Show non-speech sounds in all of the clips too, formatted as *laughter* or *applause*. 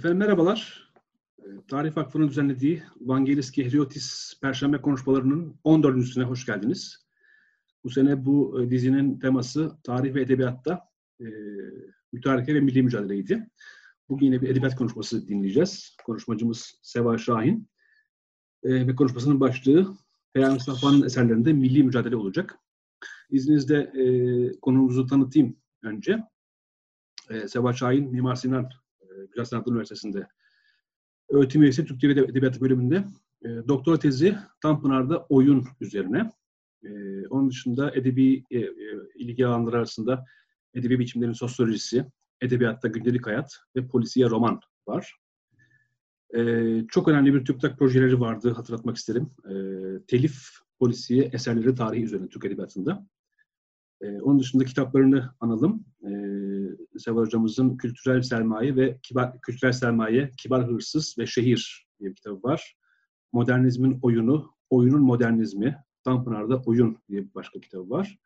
Efendim merhabalar. Ee, Tarih Vakfı'nın düzenlediği Vangelis Gehriotis Perşembe konuşmalarının 14.süne hoş geldiniz. Bu sene bu e, dizinin teması tarih ve edebiyatta e, mütareke ve milli mücadeleydi. Bugün yine bir edebiyat konuşması dinleyeceğiz. Konuşmacımız Seva Şahin. E, ve konuşmasının başlığı Peyami Safa'nın eserlerinde milli mücadele olacak. İzninizle e, konumuzu tanıtayım önce. E, Seva Şahin, Mimar Sinan Güzel Sanatlar Üniversitesi'nde öğretim üyesi Türk Dili Edebiyatı bölümünde. E, doktora tezi Tanpınar'da oyun üzerine. E, onun dışında edebi e, e, ilgi alanları arasında edebi biçimlerin sosyolojisi, edebiyatta gündelik hayat ve polisiye roman var. E, çok önemli bir TÜBİTAK projeleri vardı hatırlatmak isterim. E, telif polisiye eserleri tarihi üzerine Türk Edebiyatı'nda. E, onun dışında kitaplarını analım. E, Sevar Hocamızın Kültürel Sermaye ve Kibar, Kültürel Sermaye, Kibar Hırsız ve Şehir diye bir kitabı var. Modernizmin Oyunu, Oyunun Modernizmi, Tanpınar'da Oyun diye bir başka kitabı var.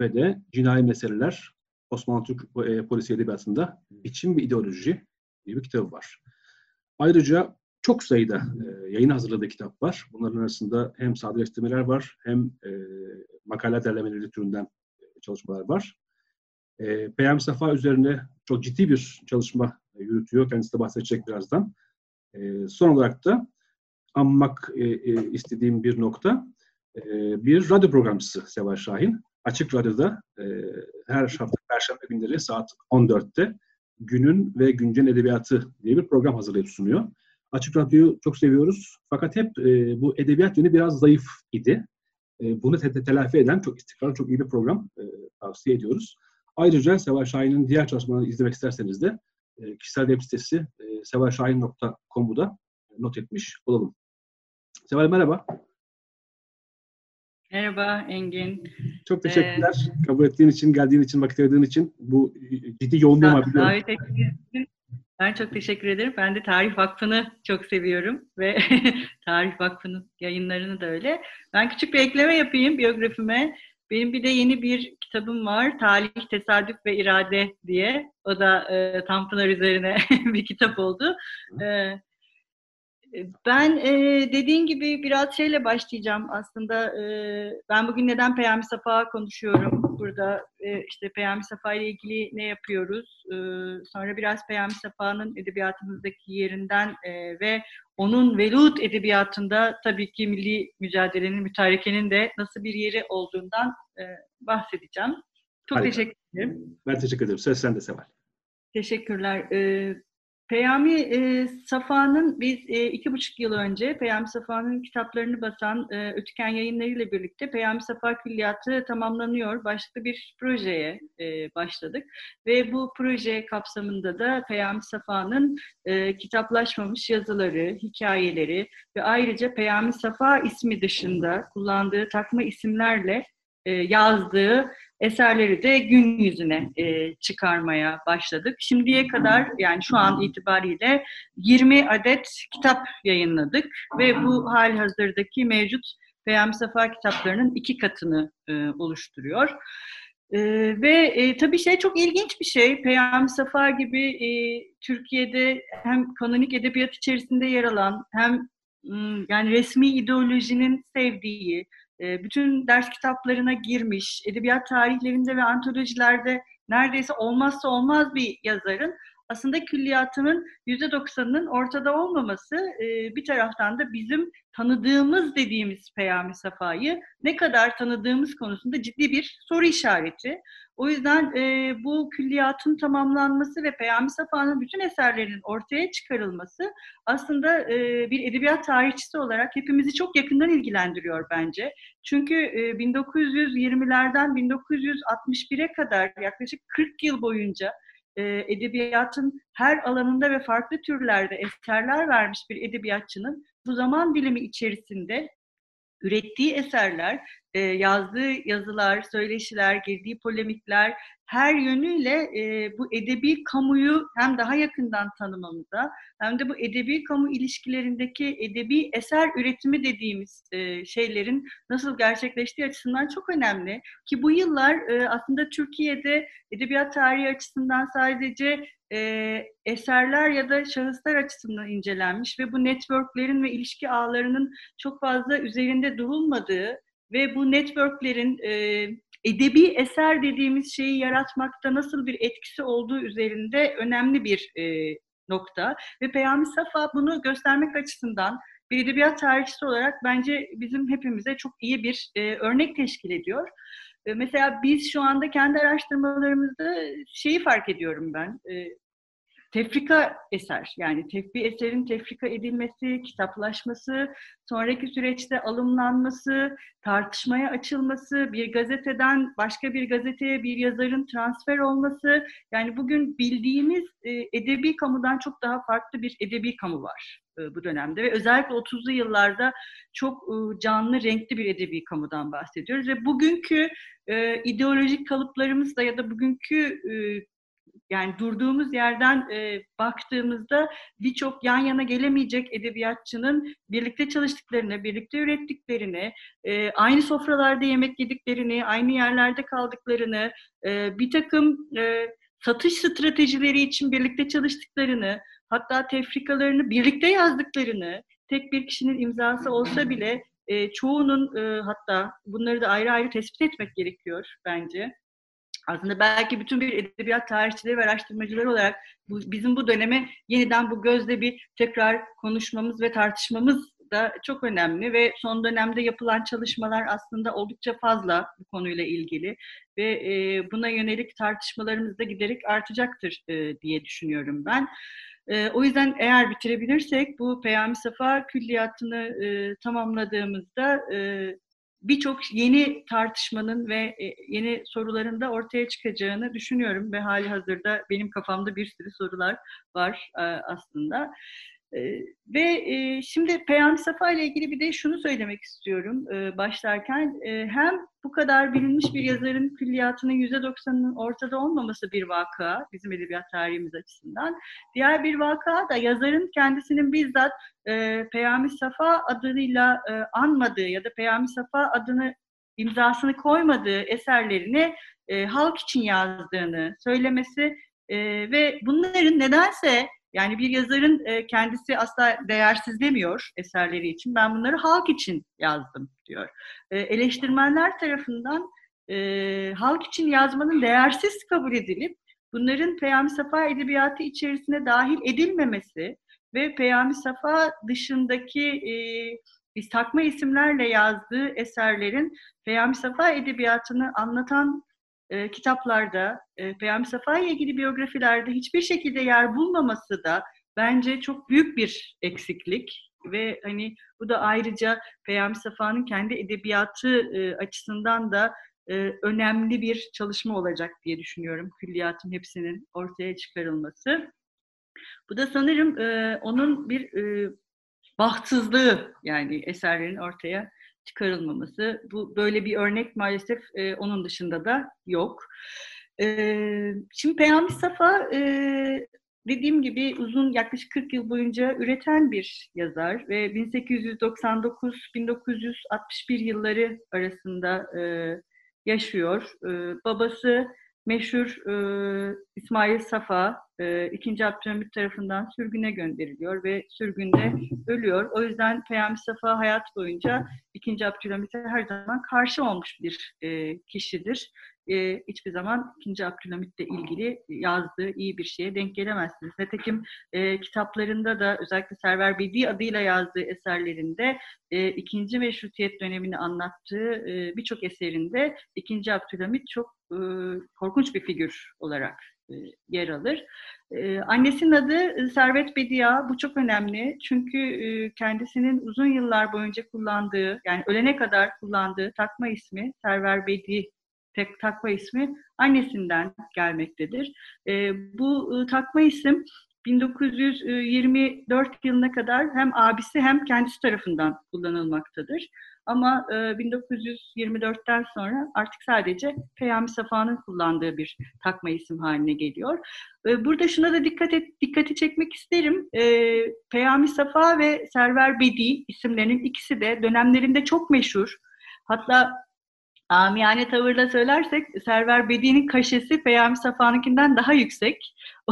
Ve de Cinayi Meseleler, Osmanlı Türk e, Polisi Edebiyatı'nda Biçim ve İdeoloji diye bir kitabı var. Ayrıca çok sayıda e, yayın hazırladığı kitap var. Bunların arasında hem sadeleştirmeler var hem e, makale derlemeleri türünden çalışmalar var. E, Peyami Safa üzerine çok ciddi bir çalışma yürütüyor. Kendisi de bahsedecek birazdan. E, son olarak da anmak e, e, istediğim bir nokta e, bir radyo programcısı Seval Şahin. Açık Radyo'da e, her hafta Perşembe günleri saat 14'te Günün ve Güncel Edebiyatı diye bir program hazırlayıp sunuyor. Açık Radyo'yu çok seviyoruz. Fakat hep e, bu edebiyat yönü biraz zayıf idi. E, bunu te- telafi eden çok istikrarlı, çok iyi bir program e, tavsiye ediyoruz. Ayrıca Seval Şahin'in diğer çalışmalarını izlemek isterseniz de e, kişisel web sitesi e, sevalşahin.com'u da not etmiş olalım. Seval merhaba. Merhaba Engin. Çok teşekkürler. Ee, Kabul ettiğin için, geldiğin için, vakit ayırdığın için. Bu ciddi yoğunluğuma biliyorum. Davet ettiğiniz ben çok teşekkür ederim. Ben de Tarih Vakfı'nı çok seviyorum ve *laughs* Tarih Vakfı'nın yayınlarını da öyle. Ben küçük bir ekleme yapayım biyografime. Benim bir de yeni bir kitabım var. Talih, Tesadüf ve İrade diye. O da e, Tanpınar üzerine *laughs* bir kitap oldu. E, ben e, dediğin gibi biraz şeyle başlayacağım aslında. E, ben bugün neden Peyami Safa konuşuyorum burada. E, işte Peyami Safa ile ilgili ne yapıyoruz? E, sonra biraz Peyami Safa'nın edebiyatımızdaki yerinden e, ve onun velut edebiyatında tabii ki milli mücadelenin, mütarekenin de nasıl bir yeri olduğundan e, bahsedeceğim. Çok Harika. teşekkür ederim. Ben teşekkür ederim. Söz sende Seval. Teşekkürler. Ee, Peyami e, Safa'nın biz e, iki buçuk yıl önce Peyami Safa'nın kitaplarını basan e, Ötüken yayınları ile birlikte Peyami Safa Külliyatı tamamlanıyor. Başka bir projeye e, başladık ve bu proje kapsamında da Peyami Safa'nın e, kitaplaşmamış yazıları, hikayeleri ve ayrıca Peyami Safa ismi dışında kullandığı takma isimlerle e, yazdığı eserleri de gün yüzüne e, çıkarmaya başladık. Şimdiye kadar yani şu an itibariyle 20 adet kitap yayınladık ve bu hal hazırdaki mevcut Peyami Safa kitaplarının iki katını e, oluşturuyor. E, ve e, tabii şey çok ilginç bir şey. Peyami Safa gibi e, Türkiye'de hem kanonik edebiyat içerisinde yer alan hem yani resmi ideolojinin sevdiği, ee, bütün ders kitaplarına girmiş, edebiyat tarihlerinde ve antolojilerde neredeyse olmazsa olmaz bir yazarın aslında külliyatının %90'ının ortada olmaması e, bir taraftan da bizim tanıdığımız dediğimiz Peyami Safa'yı ne kadar tanıdığımız konusunda ciddi bir soru işareti. O yüzden e, bu külliyatın tamamlanması ve Peyami Safa'nın bütün eserlerinin ortaya çıkarılması aslında e, bir edebiyat tarihçisi olarak hepimizi çok yakından ilgilendiriyor bence. Çünkü e, 1920'lerden 1961'e kadar yaklaşık 40 yıl boyunca e, edebiyatın her alanında ve farklı türlerde eserler vermiş bir edebiyatçının bu zaman dilimi içerisinde ürettiği eserler e, yazdığı yazılar, söyleşiler, girdiği polemikler her yönüyle e, bu edebi kamuyu hem daha yakından tanımamıza hem de bu edebi kamu ilişkilerindeki edebi eser üretimi dediğimiz e, şeylerin nasıl gerçekleştiği açısından çok önemli. Ki bu yıllar e, aslında Türkiye'de edebiyat tarihi açısından sadece e, eserler ya da şahıslar açısından incelenmiş ve bu networklerin ve ilişki ağlarının çok fazla üzerinde durulmadığı ve bu networklerin e, edebi eser dediğimiz şeyi yaratmakta nasıl bir etkisi olduğu üzerinde önemli bir e, nokta. Ve Peyami Safa bunu göstermek açısından bir edebiyat tarihçisi olarak bence bizim hepimize çok iyi bir e, örnek teşkil ediyor. E, mesela biz şu anda kendi araştırmalarımızda şeyi fark ediyorum ben. E, tefrika eser. Yani tef eserin tefrika edilmesi, kitaplaşması, sonraki süreçte alımlanması, tartışmaya açılması, bir gazeteden başka bir gazeteye bir yazarın transfer olması. Yani bugün bildiğimiz e, edebi kamudan çok daha farklı bir edebi kamu var e, bu dönemde. Ve özellikle 30'lu yıllarda çok e, canlı, renkli bir edebi kamudan bahsediyoruz. Ve bugünkü e, ideolojik kalıplarımızla ya da bugünkü yani durduğumuz yerden e, baktığımızda birçok yan yana gelemeyecek edebiyatçının birlikte çalıştıklarını, birlikte ürettiklerini, e, aynı sofralarda yemek yediklerini, aynı yerlerde kaldıklarını, e, bir takım e, satış stratejileri için birlikte çalıştıklarını, hatta tefrikalarını birlikte yazdıklarını, tek bir kişinin imzası olsa bile e, çoğunun e, hatta bunları da ayrı ayrı tespit etmek gerekiyor bence aslında belki bütün bir edebiyat tarihçileri ve araştırmacıları olarak bu, bizim bu döneme yeniden bu gözle bir tekrar konuşmamız ve tartışmamız da çok önemli ve son dönemde yapılan çalışmalar aslında oldukça fazla bu konuyla ilgili ve e, buna yönelik tartışmalarımız da giderek artacaktır e, diye düşünüyorum ben. E, o yüzden eğer bitirebilirsek bu Peyami Safa külliyatını e, tamamladığımızda e, birçok yeni tartışmanın ve e, yeni soruların da ortaya çıkacağını düşünüyorum ve hali hazırda benim kafamda bir sürü sorular var e, aslında. Ee, ve e, şimdi Peyami Safa ile ilgili bir de şunu söylemek istiyorum e, başlarken. E, hem bu kadar bilinmiş bir yazarın külliyatının %90'ının ortada olmaması bir vaka bizim edebiyat tarihimiz açısından. Diğer bir vaka da yazarın kendisinin bizzat Peyami Safa adıyla anmadığı ya da Peyami Safa adını imzasını koymadığı eserlerini e, halk için yazdığını söylemesi e, ve bunların nedense yani bir yazarın e, kendisi asla değersiz demiyor eserleri için. Ben bunları halk için yazdım diyor. E, eleştirmenler tarafından e, halk için yazmanın değersiz kabul edilip bunların Peyami Safa edebiyatı içerisine dahil edilmemesi ve Peyami Safa dışındaki e, takma isimlerle yazdığı eserlerin Peyami Safa edebiyatını anlatan e, kitaplarda, e, Peyami Safa ile ilgili biyografilerde hiçbir şekilde yer bulmaması da bence çok büyük bir eksiklik ve hani bu da ayrıca Peyami Safa'nın kendi edebiyatı e, açısından da e, önemli bir çalışma olacak diye düşünüyorum. Külliyatın hepsinin ortaya çıkarılması. Bu da sanırım e, onun bir e, bahtsızlığı yani eserlerin ortaya çıkarılmaması. Bu böyle bir örnek maalesef e, onun dışında da yok. E, şimdi Peyami Safa e, dediğim gibi uzun yaklaşık 40 yıl boyunca üreten bir yazar ve 1899-1961 yılları arasında e, yaşıyor. E, babası meşhur e, İsmail Safa e, 2. Abdülhamit tarafından sürgüne gönderiliyor ve sürgünde ölüyor. O yüzden Peyami Safa hayat boyunca 2. Abdülhamit'e her zaman karşı olmuş bir e, kişidir. E, hiçbir zaman 2. Abdülhamit'le ilgili yazdığı iyi bir şeye denk gelemezsiniz. Nitekim e, kitaplarında da özellikle Server Bedi adıyla yazdığı eserlerinde e, ikinci meşrutiyet dönemini anlattığı e, birçok eserinde 2. Abdülhamit çok e, korkunç bir figür olarak e, yer alır. E, annesinin adı Servet Bedia. Bu çok önemli. Çünkü kendisinin uzun yıllar boyunca kullandığı, yani ölene kadar kullandığı takma ismi Server Bedi tek takma ismi annesinden gelmektedir. bu takma isim 1924 yılına kadar hem abisi hem kendisi tarafından kullanılmaktadır. Ama e, 1924'ten sonra artık sadece Peyami Safa'nın kullandığı bir takma isim haline geliyor. E, burada şuna da dikkat et, dikkati çekmek isterim. E, Peyami Safa ve Server Bedi isimlerinin ikisi de dönemlerinde çok meşhur. Hatta amiyane tavırla söylersek Server Bedi'nin kaşesi Peyami Safa'nınkinden daha yüksek. *laughs*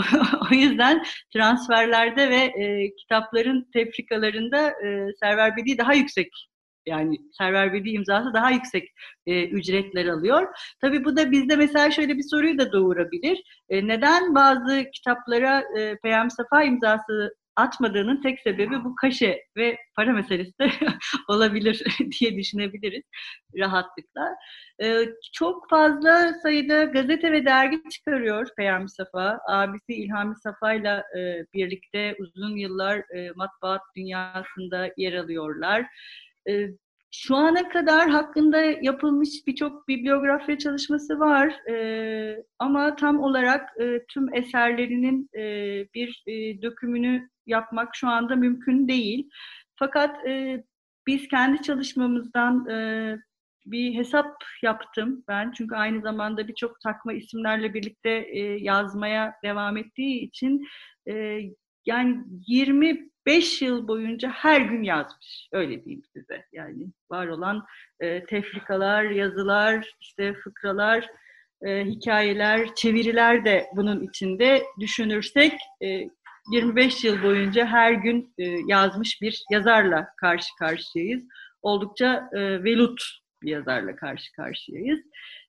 o yüzden transferlerde ve e, kitapların tefrikalarında e, Server Bedi daha yüksek yani Server Bedi imzası daha yüksek e, ücretler alıyor. Tabii bu da bizde mesela şöyle bir soruyu da doğurabilir. E, neden bazı kitaplara e, Peyami Safa imzası atmadığının tek sebebi bu kaşe ve para meselesi de *laughs* olabilir *laughs* diye düşünebiliriz rahatlıkla. Ee, çok fazla sayıda gazete ve dergi çıkarıyor Peyami Safa. Abisi İlhami Safa ile birlikte uzun yıllar e, matbaat dünyasında yer alıyorlar. E, şu ana kadar hakkında yapılmış birçok bibliografya çalışması var e, ama tam olarak e, tüm eserlerinin e, bir e, dökümünü yapmak şu anda mümkün değil. Fakat e, biz kendi çalışmamızdan e, bir hesap yaptım ben. Çünkü aynı zamanda birçok takma isimlerle birlikte e, yazmaya devam ettiği için e, yani 25 yıl boyunca her gün yazmış. Öyle diyeyim size. Yani var olan e, tefrikalar, yazılar, işte fıkralar, e, hikayeler, çeviriler de bunun içinde düşünürsek e, 25 yıl boyunca her gün e, yazmış bir yazarla karşı karşıyayız. Oldukça e, velut bir yazarla karşı karşıyayız.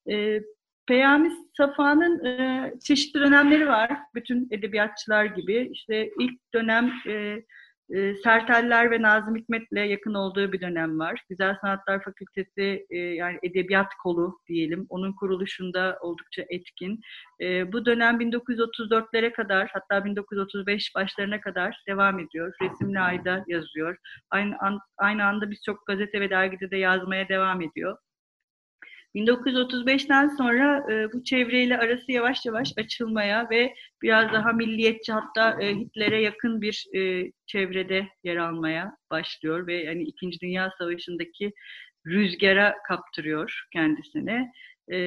E, Peyami Safa'nın e, çeşitli dönemleri var. Bütün edebiyatçılar gibi. İşte ilk dönem e, e, Serteller ve Nazım Hikmet'le yakın olduğu bir dönem var. Güzel Sanatlar Fakültesi e, yani edebiyat kolu diyelim. Onun kuruluşunda oldukça etkin. E, bu dönem 1934'lere kadar hatta 1935 başlarına kadar devam ediyor. Resimli Ayda yazıyor. Aynı, an, aynı anda birçok gazete ve dergide de yazmaya devam ediyor. 1935'ten sonra e, bu çevreyle arası yavaş yavaş açılmaya ve biraz daha milliyetçi hatta e, Hitler'e yakın bir e, çevrede yer almaya başlıyor ve yani İkinci Dünya Savaşı'ndaki rüzgara kaptırıyor kendisine. E,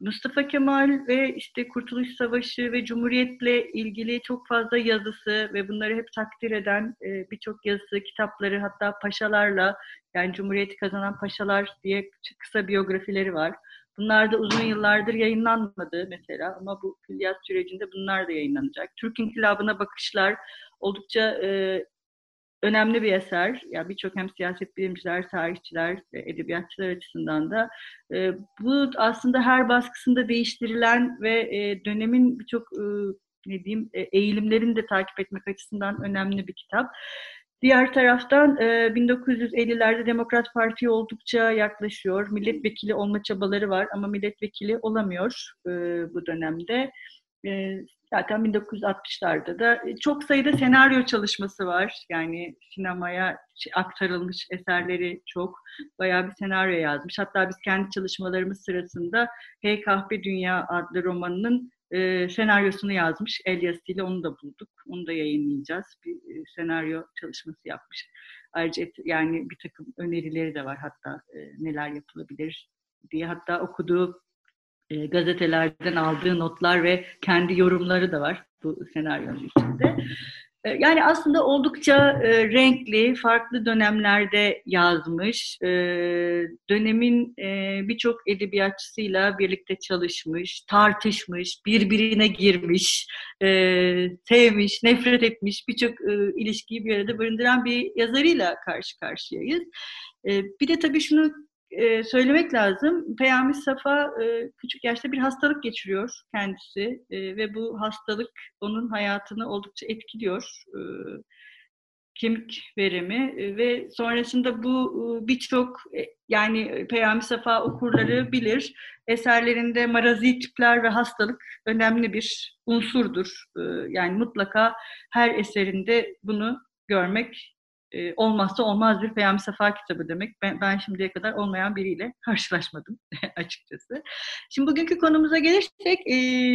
Mustafa Kemal ve işte Kurtuluş Savaşı ve Cumhuriyet'le ilgili çok fazla yazısı ve bunları hep takdir eden e, birçok yazısı, kitapları hatta paşalarla yani Cumhuriyet'i kazanan paşalar diye kısa biyografileri var. Bunlar da uzun yıllardır yayınlanmadı mesela ama bu külliyat sürecinde bunlar da yayınlanacak. Türk İnkılabı'na bakışlar oldukça e, önemli bir eser. Yani birçok hem siyaset bilimciler, tarihçiler, edebiyatçılar açısından da e, bu aslında her baskısında değiştirilen ve e, dönemin birçok e, ne diyeyim e, eğilimlerini de takip etmek açısından önemli bir kitap. Diğer taraftan 1950'lerde Demokrat Parti oldukça yaklaşıyor. Milletvekili olma çabaları var ama milletvekili olamıyor bu dönemde. Zaten 1960'larda da çok sayıda senaryo çalışması var. Yani sinemaya aktarılmış eserleri çok. Bayağı bir senaryo yazmış. Hatta biz kendi çalışmalarımız sırasında Hey Kahpe Dünya adlı romanının e, senaryosunu yazmış. El yazısıyla onu da bulduk. Onu da yayınlayacağız. Bir e, senaryo çalışması yapmış. Ayrıca yani bir takım önerileri de var hatta e, neler yapılabilir diye. Hatta okuduğu e, gazetelerden aldığı notlar ve kendi yorumları da var bu senaryonun içinde. E, yani aslında oldukça e, renkli, farklı dönemlerde yazmış. E, dönemin e, birçok edebiyatçısıyla birlikte çalışmış, tartışmış, birbirine girmiş, e, sevmiş, nefret etmiş, birçok e, ilişkiyi bir arada barındıran bir yazarıyla karşı karşıyayız. E, bir de tabii şunu e, söylemek lazım. Peyami Safa e, küçük yaşta bir hastalık geçiriyor kendisi e, ve bu hastalık onun hayatını oldukça etkiliyor. E, kemik verimi e, ve sonrasında bu e, birçok e, yani Peyami Safa okurları bilir. Eserlerinde marazi tipler ve hastalık önemli bir unsurdur. Yani mutlaka her eserinde bunu görmek e, olmazsa olmaz bir Peyami Safa kitabı demek. Ben, ben şimdiye kadar olmayan biriyle karşılaşmadım *laughs* açıkçası. Şimdi bugünkü konumuza gelirsek e,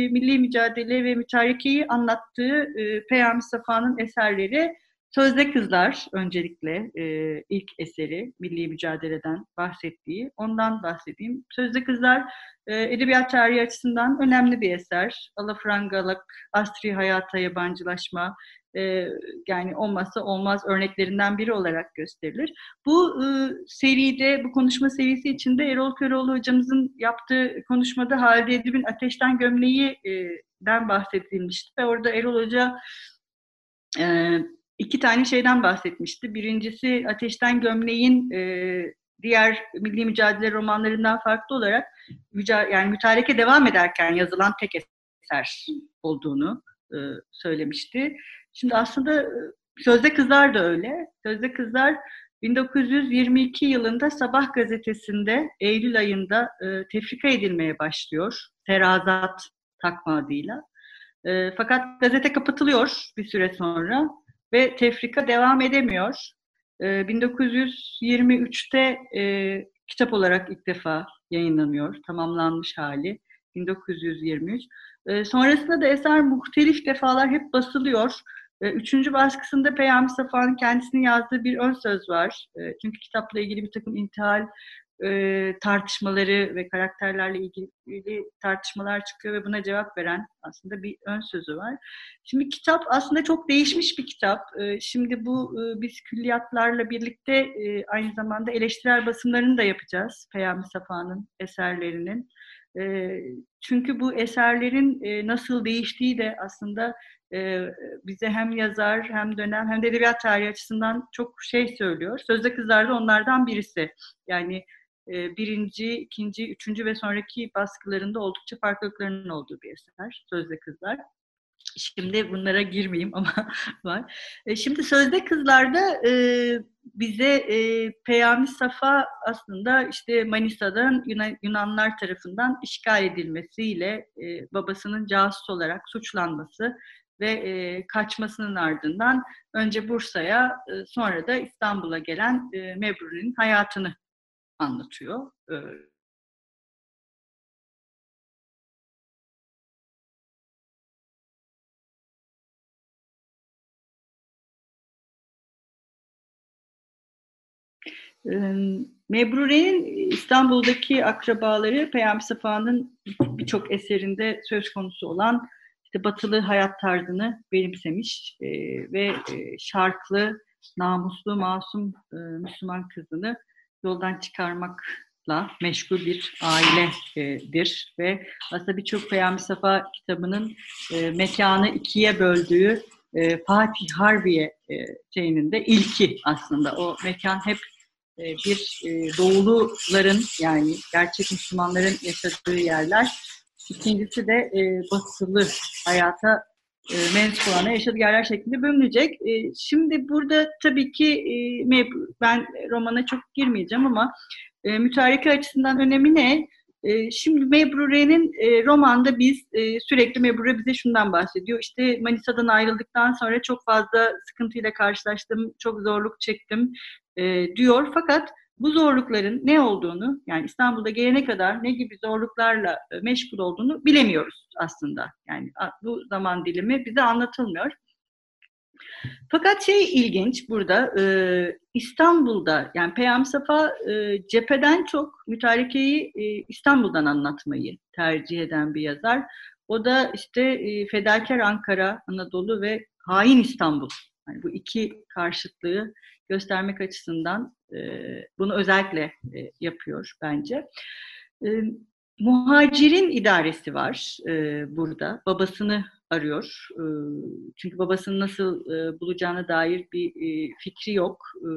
milli mücadele ve mütarekeyi anlattığı e, Peyami Safa'nın eserleri Sözde Kızlar öncelikle e, ilk eseri milli mücadeleden bahsettiği. Ondan bahsedeyim. Sözde Kızlar e, edebiyat tarihi açısından önemli bir eser. Alafrangalık, asri hayata yabancılaşma, e, yani olmazsa olmaz örneklerinden biri olarak gösterilir. Bu e, seride, bu konuşma serisi içinde Erol Köroğlu hocamızın yaptığı konuşmada Halide Edip'in Ateşten Gömleği e, den bahsedilmişti ve orada Erol Hoca e, iki tane şeyden bahsetmişti. Birincisi Ateşten Gömleğin e, diğer milli mücadele romanlarından farklı olarak yani mütareke devam ederken yazılan tek eser olduğunu söylemişti. Şimdi aslında e, Sözde Kızlar da öyle. Sözde Kızlar 1922 yılında Sabah gazetesinde Eylül ayında e, tefrika edilmeye başlıyor. Terazat takma adıyla. E, fakat gazete kapatılıyor bir süre sonra ve tefrika devam edemiyor. E, 1923'te e, kitap olarak ilk defa yayınlanıyor, tamamlanmış hali 1923. E, sonrasında da eser muhtelif defalar hep basılıyor. E, üçüncü baskısında Peyami Safa'nın kendisinin yazdığı bir ön söz var. E, çünkü kitapla ilgili bir takım intihal e, tartışmaları ve karakterlerle ilgili tartışmalar çıkıyor ve buna cevap veren aslında bir ön sözü var. Şimdi kitap aslında çok değişmiş bir kitap. Şimdi bu biz külliyatlarla birlikte aynı zamanda eleştirel basımlarını da yapacağız Peyami Safa'nın eserlerinin. Çünkü bu eserlerin nasıl değiştiği de aslında bize hem yazar hem dönem hem de edebiyat tarihi açısından çok şey söylüyor. Sözde Kızlar da onlardan birisi. Yani birinci, ikinci, üçüncü ve sonraki baskılarında oldukça farklılıklarının olduğu bir eser. Sözde Kızlar. Şimdi bunlara girmeyeyim ama *laughs* var. E, şimdi Sözde Kızlar'da e, bize e, Peyami Safa aslında işte Manisa'dan Yunan, Yunanlar tarafından işgal edilmesiyle e, babasının casus olarak suçlanması ve e, kaçmasının ardından önce Bursa'ya e, sonra da İstanbul'a gelen e, Mebru'nun hayatını anlatıyor. E, Mebrure'nin İstanbul'daki akrabaları Peyami Safa'nın birçok eserinde söz konusu olan işte batılı hayat tarzını benimsemiş e, ve e, şarklı, namuslu, masum e, Müslüman kızını yoldan çıkarmakla meşgul bir ailedir ve aslında birçok Peyami Safa kitabının mekanı ikiye böldüğü Fatih Harbiye şeyinin de ilki aslında. O mekan hep bir e, doğuluların yani gerçek Müslümanların yaşadığı yerler İkincisi de e, batılı hayata e, mensup olana yaşadığı yerler şeklinde bölünecek. E, şimdi burada tabii ki e, ben romana çok girmeyeceğim ama e, mütareke açısından önemi ne? E, şimdi Mebrure'nin e, romanda biz e, sürekli Mebrure bize şundan bahsediyor. İşte Manisa'dan ayrıldıktan sonra çok fazla sıkıntıyla karşılaştım, çok zorluk çektim e, diyor. Fakat bu zorlukların ne olduğunu yani İstanbul'da gelene kadar ne gibi zorluklarla e, meşgul olduğunu bilemiyoruz aslında. Yani bu zaman dilimi bize anlatılmıyor. Fakat şey ilginç burada e, İstanbul'da yani Peyam Safa e, cepheden çok mütarekeyi İstanbul'dan anlatmayı tercih eden bir yazar. O da işte fedakar Ankara, Anadolu ve hain İstanbul. Yani bu iki karşıtlığı göstermek açısından e, bunu özellikle e, yapıyor bence. E, muhacirin idaresi var e, burada. Babasını arıyor. E, çünkü babasını nasıl e, bulacağına dair bir e, fikri yok. E,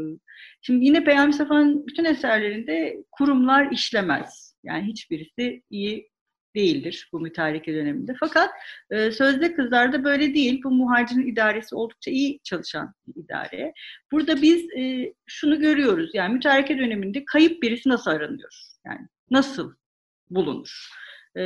şimdi yine Peyami Safa'nın bütün eserlerinde kurumlar işlemez. Yani hiçbirisi iyi değildir bu mütareke döneminde. Fakat e, sözde kızlarda böyle değil. Bu muhacirin idaresi oldukça iyi çalışan bir idare. Burada biz e, şunu görüyoruz. Yani mütareke döneminde kayıp birisi nasıl aranıyor? Yani nasıl bulunur? E,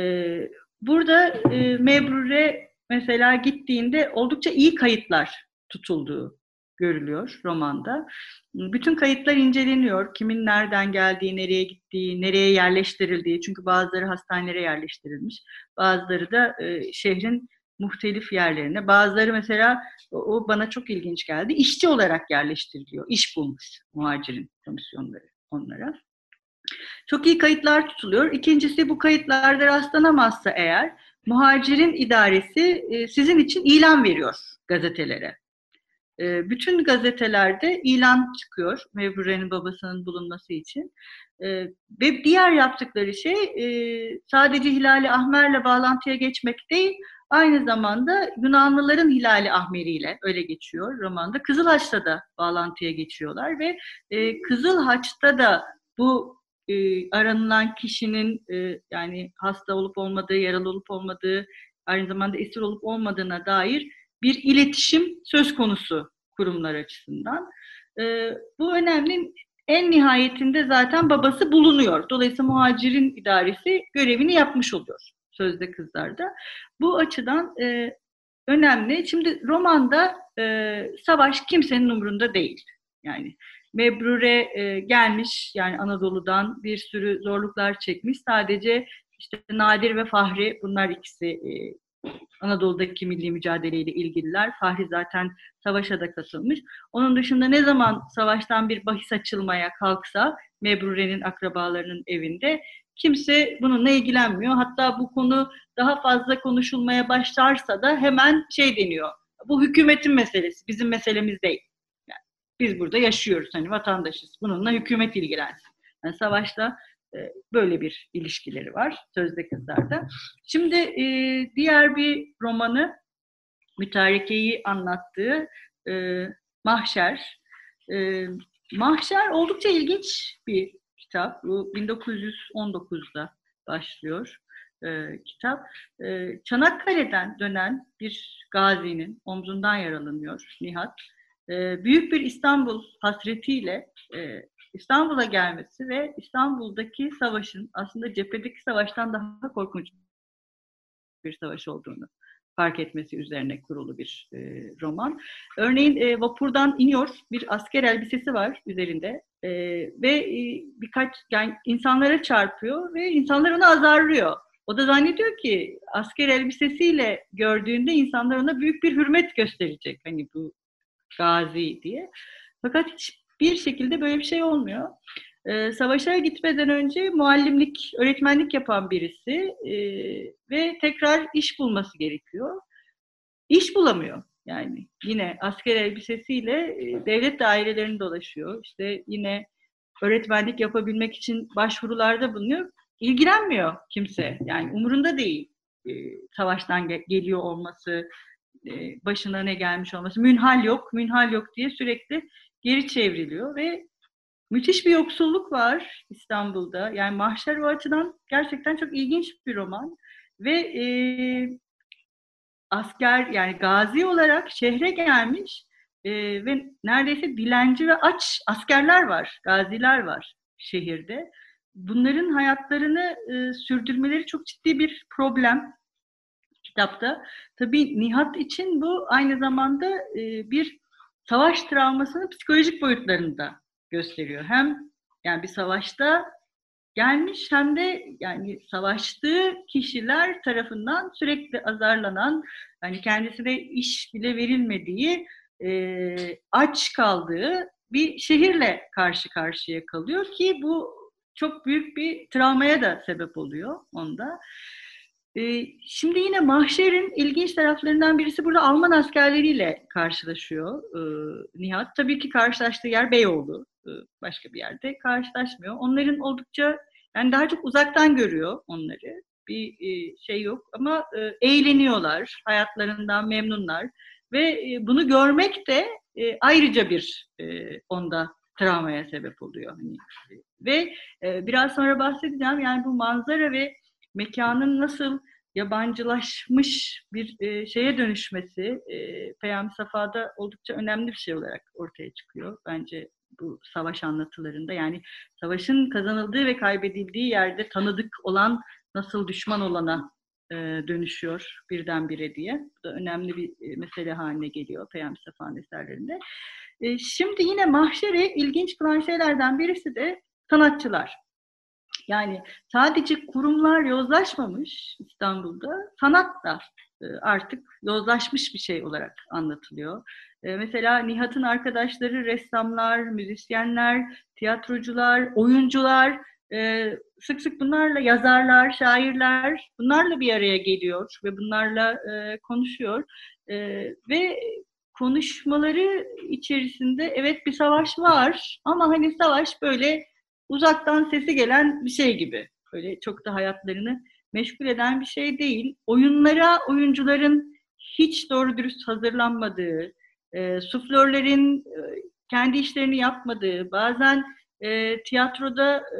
burada e, Mebrure mesela gittiğinde oldukça iyi kayıtlar tutulduğu görülüyor romanda. Bütün kayıtlar inceleniyor. Kimin nereden geldiği, nereye gittiği, nereye yerleştirildiği. Çünkü bazıları hastanelere yerleştirilmiş. Bazıları da e, şehrin muhtelif yerlerine. Bazıları mesela o bana çok ilginç geldi. İşçi olarak yerleştiriliyor. İş bulmuş muhacirin komisyonları onlara. Çok iyi kayıtlar tutuluyor. İkincisi bu kayıtlarda rastlanamazsa eğer muhacirin idaresi e, sizin için ilan veriyor gazetelere. E, bütün gazetelerde ilan çıkıyor Mevrure'nin babasının bulunması için. E, ve diğer yaptıkları şey sadece Hilali Ahmer'le bağlantıya geçmek değil, aynı zamanda Yunanlıların Hilali Ahmeri'yle öyle geçiyor romanda. Kızıl Haç'ta da bağlantıya geçiyorlar ve Kızıl Haç'ta da bu e, aranılan kişinin e, yani hasta olup olmadığı, yaralı olup olmadığı, aynı zamanda esir olup olmadığına dair bir iletişim söz konusu kurumlar açısından. E, bu önemli. En nihayetinde zaten babası bulunuyor. Dolayısıyla muhacirin idaresi görevini yapmış oluyor sözde kızlarda. Bu açıdan e, önemli. Şimdi romanda e, savaş kimsenin umurunda değil. Yani Mebrure e, gelmiş yani Anadolu'dan bir sürü zorluklar çekmiş. Sadece işte Nadir ve Fahri bunlar ikisi e, Anadolu'daki milli mücadeleyle ilgililer. Fahri zaten savaşa da katılmış. Onun dışında ne zaman savaştan bir bahis açılmaya kalksa Mebrure'nin akrabalarının evinde kimse bununla ilgilenmiyor. Hatta bu konu daha fazla konuşulmaya başlarsa da hemen şey deniyor. Bu hükümetin meselesi, bizim meselemiz değil. Biz burada yaşıyoruz hani vatandaşız. Bununla hükümet ilgilensin. Yani savaşta e, böyle bir ilişkileri var sözde kızlarda. Şimdi e, diğer bir romanı mütarekeyi anlattığı e, Mahşer. E, Mahşer oldukça ilginç bir kitap. Bu 1919'da başlıyor e, kitap. E, Çanakkale'den dönen bir gazinin omzundan yaralanıyor Nihat e, büyük bir İstanbul hasretiyle e, İstanbul'a gelmesi ve İstanbul'daki savaşın aslında cephedeki savaştan daha korkunç bir savaş olduğunu fark etmesi üzerine kurulu bir e, roman. Örneğin e, vapurdan iniyor, bir asker elbisesi var üzerinde e, ve e, birkaç yani insanlara çarpıyor ve insanlar onu azarlıyor. O da zannediyor ki asker elbisesiyle gördüğünde insanlar ona büyük bir hürmet gösterecek. Hani bu gazi diye. Fakat hiçbir şekilde böyle bir şey olmuyor. Ee, savaşa gitmeden önce muallimlik, öğretmenlik yapan birisi e, ve tekrar iş bulması gerekiyor. İş bulamıyor. Yani yine asker elbisesiyle e, devlet dairelerini dolaşıyor. İşte yine öğretmenlik yapabilmek için başvurularda bulunuyor. İlgilenmiyor kimse. Yani umurunda değil e, savaştan ge- geliyor olması, e, başına ne gelmiş olması, münhal yok, münhal yok diye sürekli geri çevriliyor ve müthiş bir yoksulluk var İstanbul'da. Yani Mahşer o açıdan gerçekten çok ilginç bir roman ve e, asker yani gazi olarak şehre gelmiş e, ve neredeyse dilenci ve aç askerler var, gaziler var şehirde. Bunların hayatlarını e, sürdürmeleri çok ciddi bir problem kitapta. Tabii Nihat için bu aynı zamanda e, bir savaş travmasının psikolojik boyutlarını da gösteriyor. Hem yani bir savaşta gelmiş hem de yani savaştığı kişiler tarafından sürekli azarlanan, yani kendisine iş bile verilmediği, e, aç kaldığı bir şehirle karşı karşıya kalıyor ki bu çok büyük bir travmaya da sebep oluyor onda. Ee, şimdi yine mahşerin ilginç taraflarından birisi burada Alman askerleriyle karşılaşıyor e, Nihat. Tabii ki karşılaştığı yer Beyoğlu. E, başka bir yerde karşılaşmıyor. Onların oldukça yani daha çok uzaktan görüyor onları. Bir e, şey yok ama eğleniyorlar, hayatlarından memnunlar ve bunu görmek de ayrıca bir onda travmaya sebep oluyor. Hani, ve biraz sonra bahsedeceğim yani bu manzara ve mekanın nasıl yabancılaşmış bir e, şeye dönüşmesi e, Peyami Safa'da oldukça önemli bir şey olarak ortaya çıkıyor. Bence bu savaş anlatılarında yani savaşın kazanıldığı ve kaybedildiği yerde tanıdık olan nasıl düşman olana e, dönüşüyor birdenbire diye. Bu da önemli bir e, mesele haline geliyor Peyami Safa'nın eserlerinde. E, şimdi yine mahşere ilginç kılan şeylerden birisi de sanatçılar. Yani sadece kurumlar yozlaşmamış İstanbul'da, sanat da artık yozlaşmış bir şey olarak anlatılıyor. Mesela Nihat'ın arkadaşları ressamlar, müzisyenler, tiyatrocular, oyuncular sık sık bunlarla yazarlar, şairler bunlarla bir araya geliyor ve bunlarla konuşuyor. Ve konuşmaları içerisinde evet bir savaş var ama hani savaş böyle uzaktan sesi gelen bir şey gibi. Böyle çok da hayatlarını meşgul eden bir şey değil. Oyunlara oyuncuların hiç doğru dürüst hazırlanmadığı, e, suflörlerin e, kendi işlerini yapmadığı, bazen e, tiyatroda e,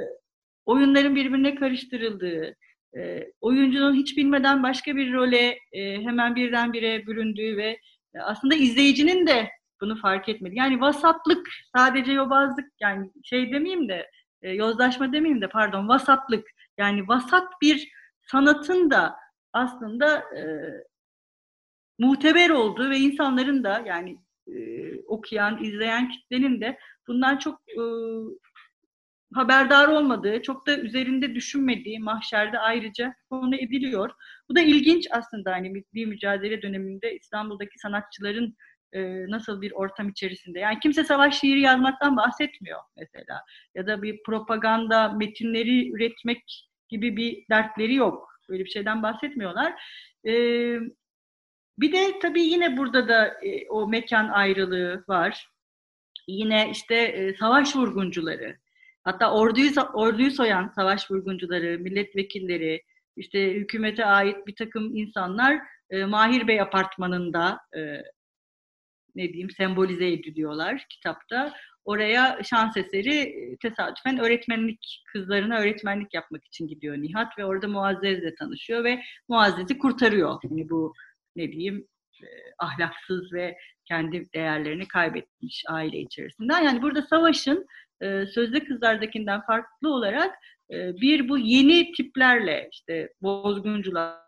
oyunların birbirine karıştırıldığı, e, oyuncunun hiç bilmeden başka bir role e, hemen birdenbire büründüğü ve e, aslında izleyicinin de bunu fark etmedi. Yani vasatlık, sadece yobazlık yani şey demeyeyim de, e, yozlaşma demeyeyim de pardon vasatlık. Yani vasat bir sanatın da aslında e, muteber olduğu ve insanların da yani e, okuyan, izleyen kitlenin de bundan çok e, haberdar olmadığı, çok da üzerinde düşünmediği mahşerde ayrıca konu ediliyor. Bu da ilginç aslında hani milli mücadele döneminde İstanbul'daki sanatçıların e, nasıl bir ortam içerisinde. Yani kimse savaş şiiri yazmaktan bahsetmiyor mesela. Ya da bir propaganda metinleri üretmek gibi bir dertleri yok. Böyle bir şeyden bahsetmiyorlar. E, bir de tabii yine burada da e, o mekan ayrılığı var. Yine işte savaş vurguncuları, hatta orduyu orduyu soyan savaş vurguncuları, milletvekilleri, işte hükümete ait bir takım insanlar Mahir Bey apartmanında ne diyeyim sembolize ediliyorlar kitapta. Oraya şans eseri e, tesadüfen öğretmenlik kızlarına öğretmenlik yapmak için gidiyor Nihat ve orada Muazzez'le tanışıyor ve Muazzez'i kurtarıyor. Yani bu ne diyeyim e, ahlaksız ve kendi değerlerini kaybetmiş aile içerisinden. Yani burada savaşın e, sözde kızlardakinden farklı olarak bir bu yeni tiplerle işte bozguncular,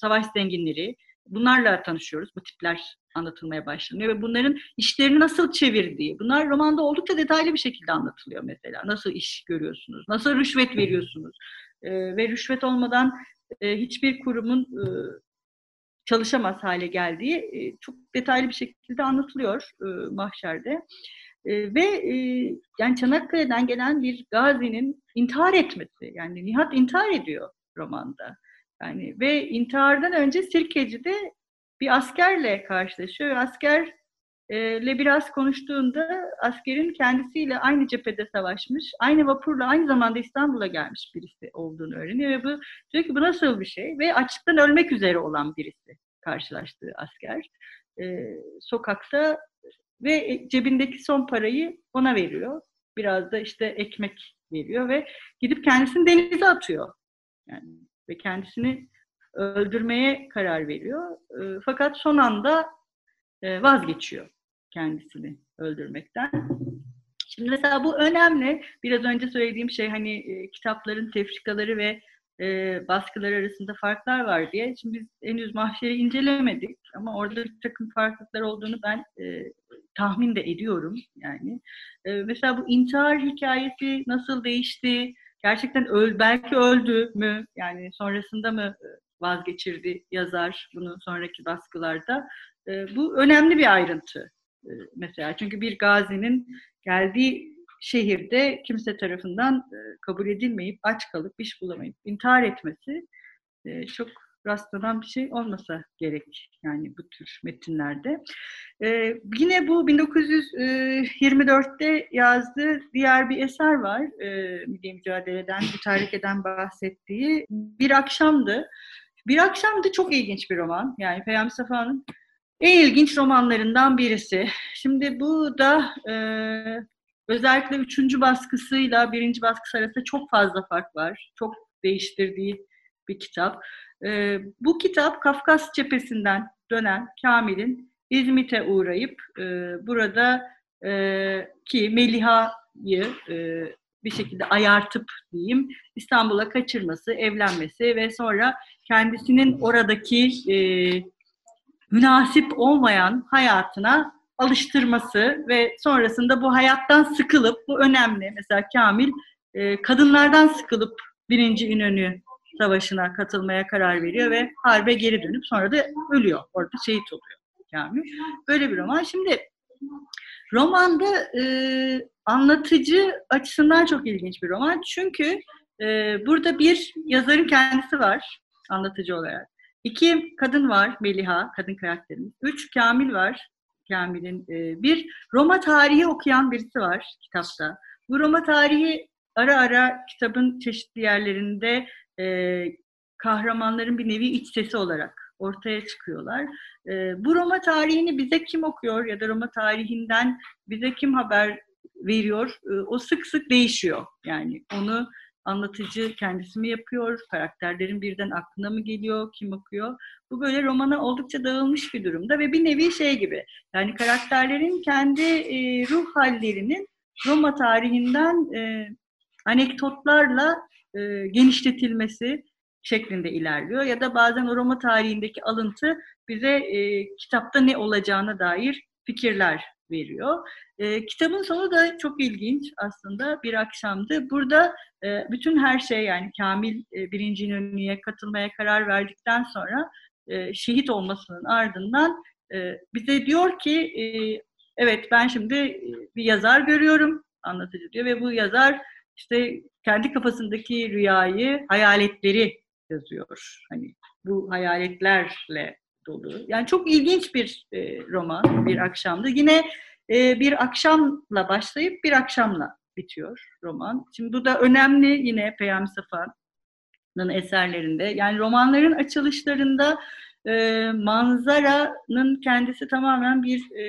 savaş zenginleri bunlarla tanışıyoruz. Bu tipler anlatılmaya başlanıyor ve bunların işlerini nasıl çevirdiği, bunlar romanda oldukça detaylı bir şekilde anlatılıyor mesela. Nasıl iş görüyorsunuz, nasıl rüşvet veriyorsunuz e, ve rüşvet olmadan e, hiçbir kurumun e, çalışamaz hale geldiği e, çok detaylı bir şekilde anlatılıyor e, mahşerde. E, ve e, yani Çanakkale'den gelen bir gazinin intihar etmesi, yani Nihat intihar ediyor romanda. Yani ve intihardan önce Sirkeci'de bir askerle karşılaşıyor. Askerle biraz konuştuğunda askerin kendisiyle aynı cephede savaşmış, aynı vapurla aynı zamanda İstanbul'a gelmiş birisi olduğunu öğreniyor ve bu diyor ki bu nasıl bir şey ve açlıktan ölmek üzere olan birisi karşılaştığı asker. Ee, sokakta ve cebindeki son parayı ona veriyor. Biraz da işte ekmek veriyor ve gidip kendisini denize atıyor. Yani ve kendisini öldürmeye karar veriyor. E, fakat son anda e, vazgeçiyor kendisini öldürmekten. Şimdi mesela bu önemli. Biraz önce söylediğim şey hani e, kitapların tefrikaları ve e, baskılar arasında farklar var diye. Şimdi biz henüz mahşeri incelemedik ama orada bir takım farklılıklar olduğunu ben e, tahmin de ediyorum yani. E, mesela bu intihar hikayesi nasıl değişti? Gerçekten öl, belki öldü mü? Yani sonrasında mı vazgeçirdi yazar bunu sonraki baskılarda? E, bu önemli bir ayrıntı e, mesela. Çünkü bir gazinin geldiği şehirde kimse tarafından e, kabul edilmeyip aç kalıp iş bulamayıp intihar etmesi e, çok rastlanan bir şey olmasa gerek yani bu tür metinlerde. Ee, yine bu 1924'te yazdığı diğer bir eser var. E, Milli Mücadele'den, bu tariheden bahsettiği. Bir akşamdı. Bir akşamdı çok ilginç bir roman. Yani Peyami Safa'nın en ilginç romanlarından birisi. Şimdi bu da e, özellikle üçüncü baskısıyla birinci baskısı arasında çok fazla fark var. Çok değiştirdiği bir kitap. E, bu kitap Kafkas cephesinden dönen Kamil'in İzmit'e uğrayıp e, burada e, ki Meliha'yı e, bir şekilde ayartıp diyeyim İstanbul'a kaçırması, evlenmesi ve sonra kendisinin oradaki e, münasip olmayan hayatına alıştırması ve sonrasında bu hayattan sıkılıp bu önemli mesela Kamil e, kadınlardan sıkılıp birinci İnönü Savaşı'na katılmaya karar veriyor ve harbe geri dönüp sonra da ölüyor. Orada şehit oluyor Kamil. Böyle bir roman. Şimdi romanda e, anlatıcı açısından çok ilginç bir roman. Çünkü e, burada bir yazarın kendisi var anlatıcı olarak. İki kadın var Meliha, kadın karakterimiz. Üç Kamil var. Kamil'in e, bir Roma tarihi okuyan birisi var kitapta. Bu Roma tarihi ara ara kitabın çeşitli yerlerinde e, kahramanların bir nevi iç sesi olarak ortaya çıkıyorlar. E, bu Roma tarihini bize kim okuyor ya da Roma tarihinden bize kim haber veriyor? E, o sık sık değişiyor. Yani onu anlatıcı kendisi mi yapıyor, karakterlerin birden aklına mı geliyor, kim okuyor? Bu böyle romana oldukça dağılmış bir durumda ve bir nevi şey gibi. Yani karakterlerin kendi e, ruh hallerinin Roma tarihinden e, anekdotlarla e, genişletilmesi şeklinde ilerliyor. Ya da bazen Roma tarihindeki alıntı bize e, kitapta ne olacağına dair fikirler veriyor. E, kitabın sonu da çok ilginç aslında bir akşamdı. Burada e, bütün her şey yani Kamil e, birinci İnönü'ye katılmaya karar verdikten sonra e, şehit olmasının ardından e, bize diyor ki e, evet ben şimdi bir yazar görüyorum anlatıcı diyor ve bu yazar işte kendi kafasındaki rüyayı, hayaletleri yazıyor. Hani bu hayaletlerle dolu. Yani çok ilginç bir e, roman, bir akşamdı. Yine e, bir akşamla başlayıp bir akşamla bitiyor roman. Şimdi bu da önemli yine Peyami Safa'nın eserlerinde. Yani romanların açılışlarında e, manzaranın kendisi tamamen bir e,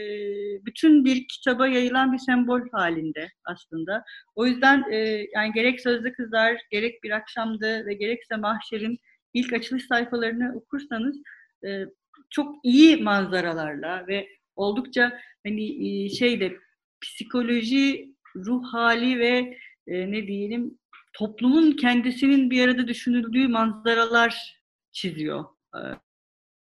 bütün bir kitaba yayılan bir sembol halinde aslında. O yüzden e, yani gerek Sözde Kızlar, gerek Bir Akşamdı ve gerekse Mahşer'in ilk açılış sayfalarını okursanız e, çok iyi manzaralarla ve oldukça hani e, şeyde psikoloji, ruh hali ve e, ne diyelim toplumun kendisinin bir arada düşünüldüğü manzaralar çiziyor e,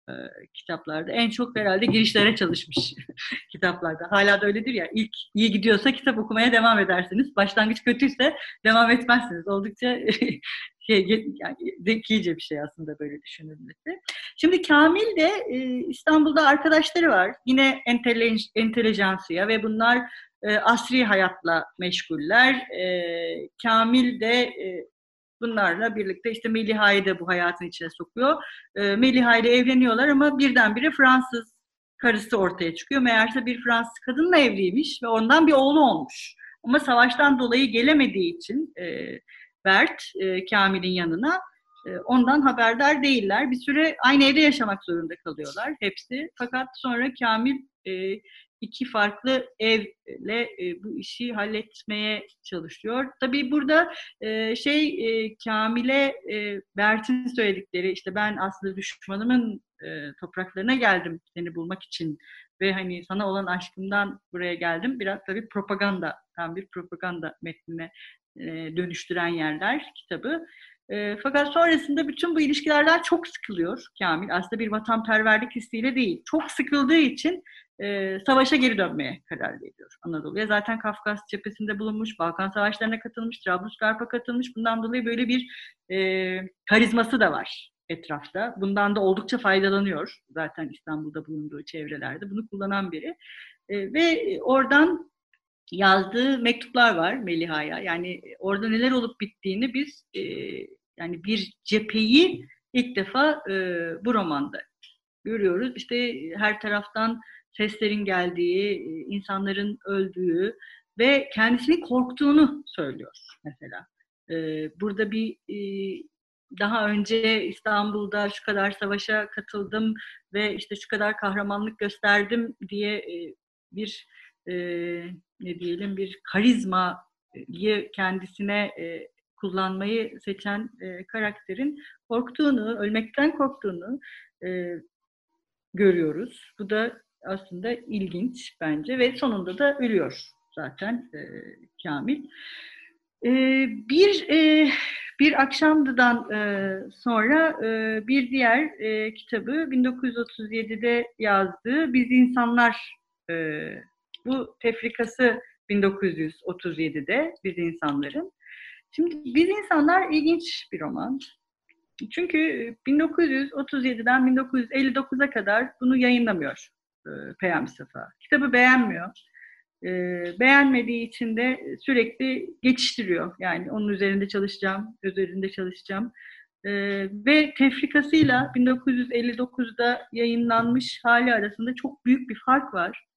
e, kitaplarda. En çok herhalde girişlere çalışmış *laughs* kitaplarda. Hala da öyledir ya. İlk iyi gidiyorsa kitap okumaya devam edersiniz. Başlangıç kötüyse devam etmezsiniz. Oldukça *laughs* şey, yani zekice bir şey aslında böyle düşünülmesi. Şimdi Kamil de e, İstanbul'da arkadaşları var. Yine entelejansiya ve bunlar e, asri hayatla meşguller. E, Kamil de e, bunlarla birlikte işte Meliha'yı da bu hayatın içine sokuyor. E, Meliha ile evleniyorlar ama birdenbire Fransız karısı ortaya çıkıyor. Meğerse bir Fransız kadınla evliymiş ve ondan bir oğlu olmuş. Ama savaştan dolayı gelemediği için e, Bert e, Kamil'in yanına e, ondan haberdar değiller. Bir süre aynı evde yaşamak zorunda kalıyorlar hepsi. Fakat sonra Kamil e, iki farklı evle e, bu işi halletmeye çalışıyor. Tabii burada e, şey e, Kamil'e e, Bert'in söyledikleri işte ben aslında düşmanımın e, topraklarına geldim seni bulmak için ve hani sana olan aşkımdan buraya geldim. Biraz tabii propaganda, tam bir propaganda metnine e, dönüştüren yerler kitabı. E, fakat sonrasında bütün bu ilişkilerden çok sıkılıyor Kamil. Aslında bir vatanperverlik hissiyle değil. Çok sıkıldığı için e, savaşa geri dönmeye karar veriyor Anadolu'ya. Zaten Kafkas cephesinde bulunmuş, Balkan Savaşları'na katılmış, Trablusgarp'a katılmış. Bundan dolayı böyle bir karizması da var etrafta. Bundan da oldukça faydalanıyor zaten İstanbul'da bulunduğu çevrelerde. Bunu kullanan biri. Ve oradan yazdığı mektuplar var Meliha'ya. Yani orada neler olup bittiğini biz e, yani bir cepheyi ilk defa e, bu romanda görüyoruz. İşte her taraftan seslerin geldiği, insanların öldüğü ve kendisini korktuğunu söylüyor mesela. E, burada bir e, daha önce İstanbul'da şu kadar savaşa katıldım ve işte şu kadar kahramanlık gösterdim diye e, bir e, ne diyelim bir karizmayı kendisine e, kullanmayı seçen e, karakterin korktuğunu, ölmekten korktuğunu e, görüyoruz. Bu da aslında ilginç bence ve sonunda da ölüyor zaten e, Kamil. E, bir e, bir akşamdıdan e, sonra e, bir diğer e, kitabı 1937'de yazdığı Biz İnsanlar e, bu tefrikası 1937'de Biz İnsanların. Şimdi Biz İnsanlar ilginç bir roman. Çünkü 1937'den 1959'a kadar bunu yayınlamıyor e, Peyami Safa. Kitabı beğenmiyor. E, beğenmediği için de sürekli geçiştiriyor. Yani onun üzerinde çalışacağım, üzerinde çalışacağım. E, ve tefrikasıyla 1959'da yayınlanmış hali arasında çok büyük bir fark var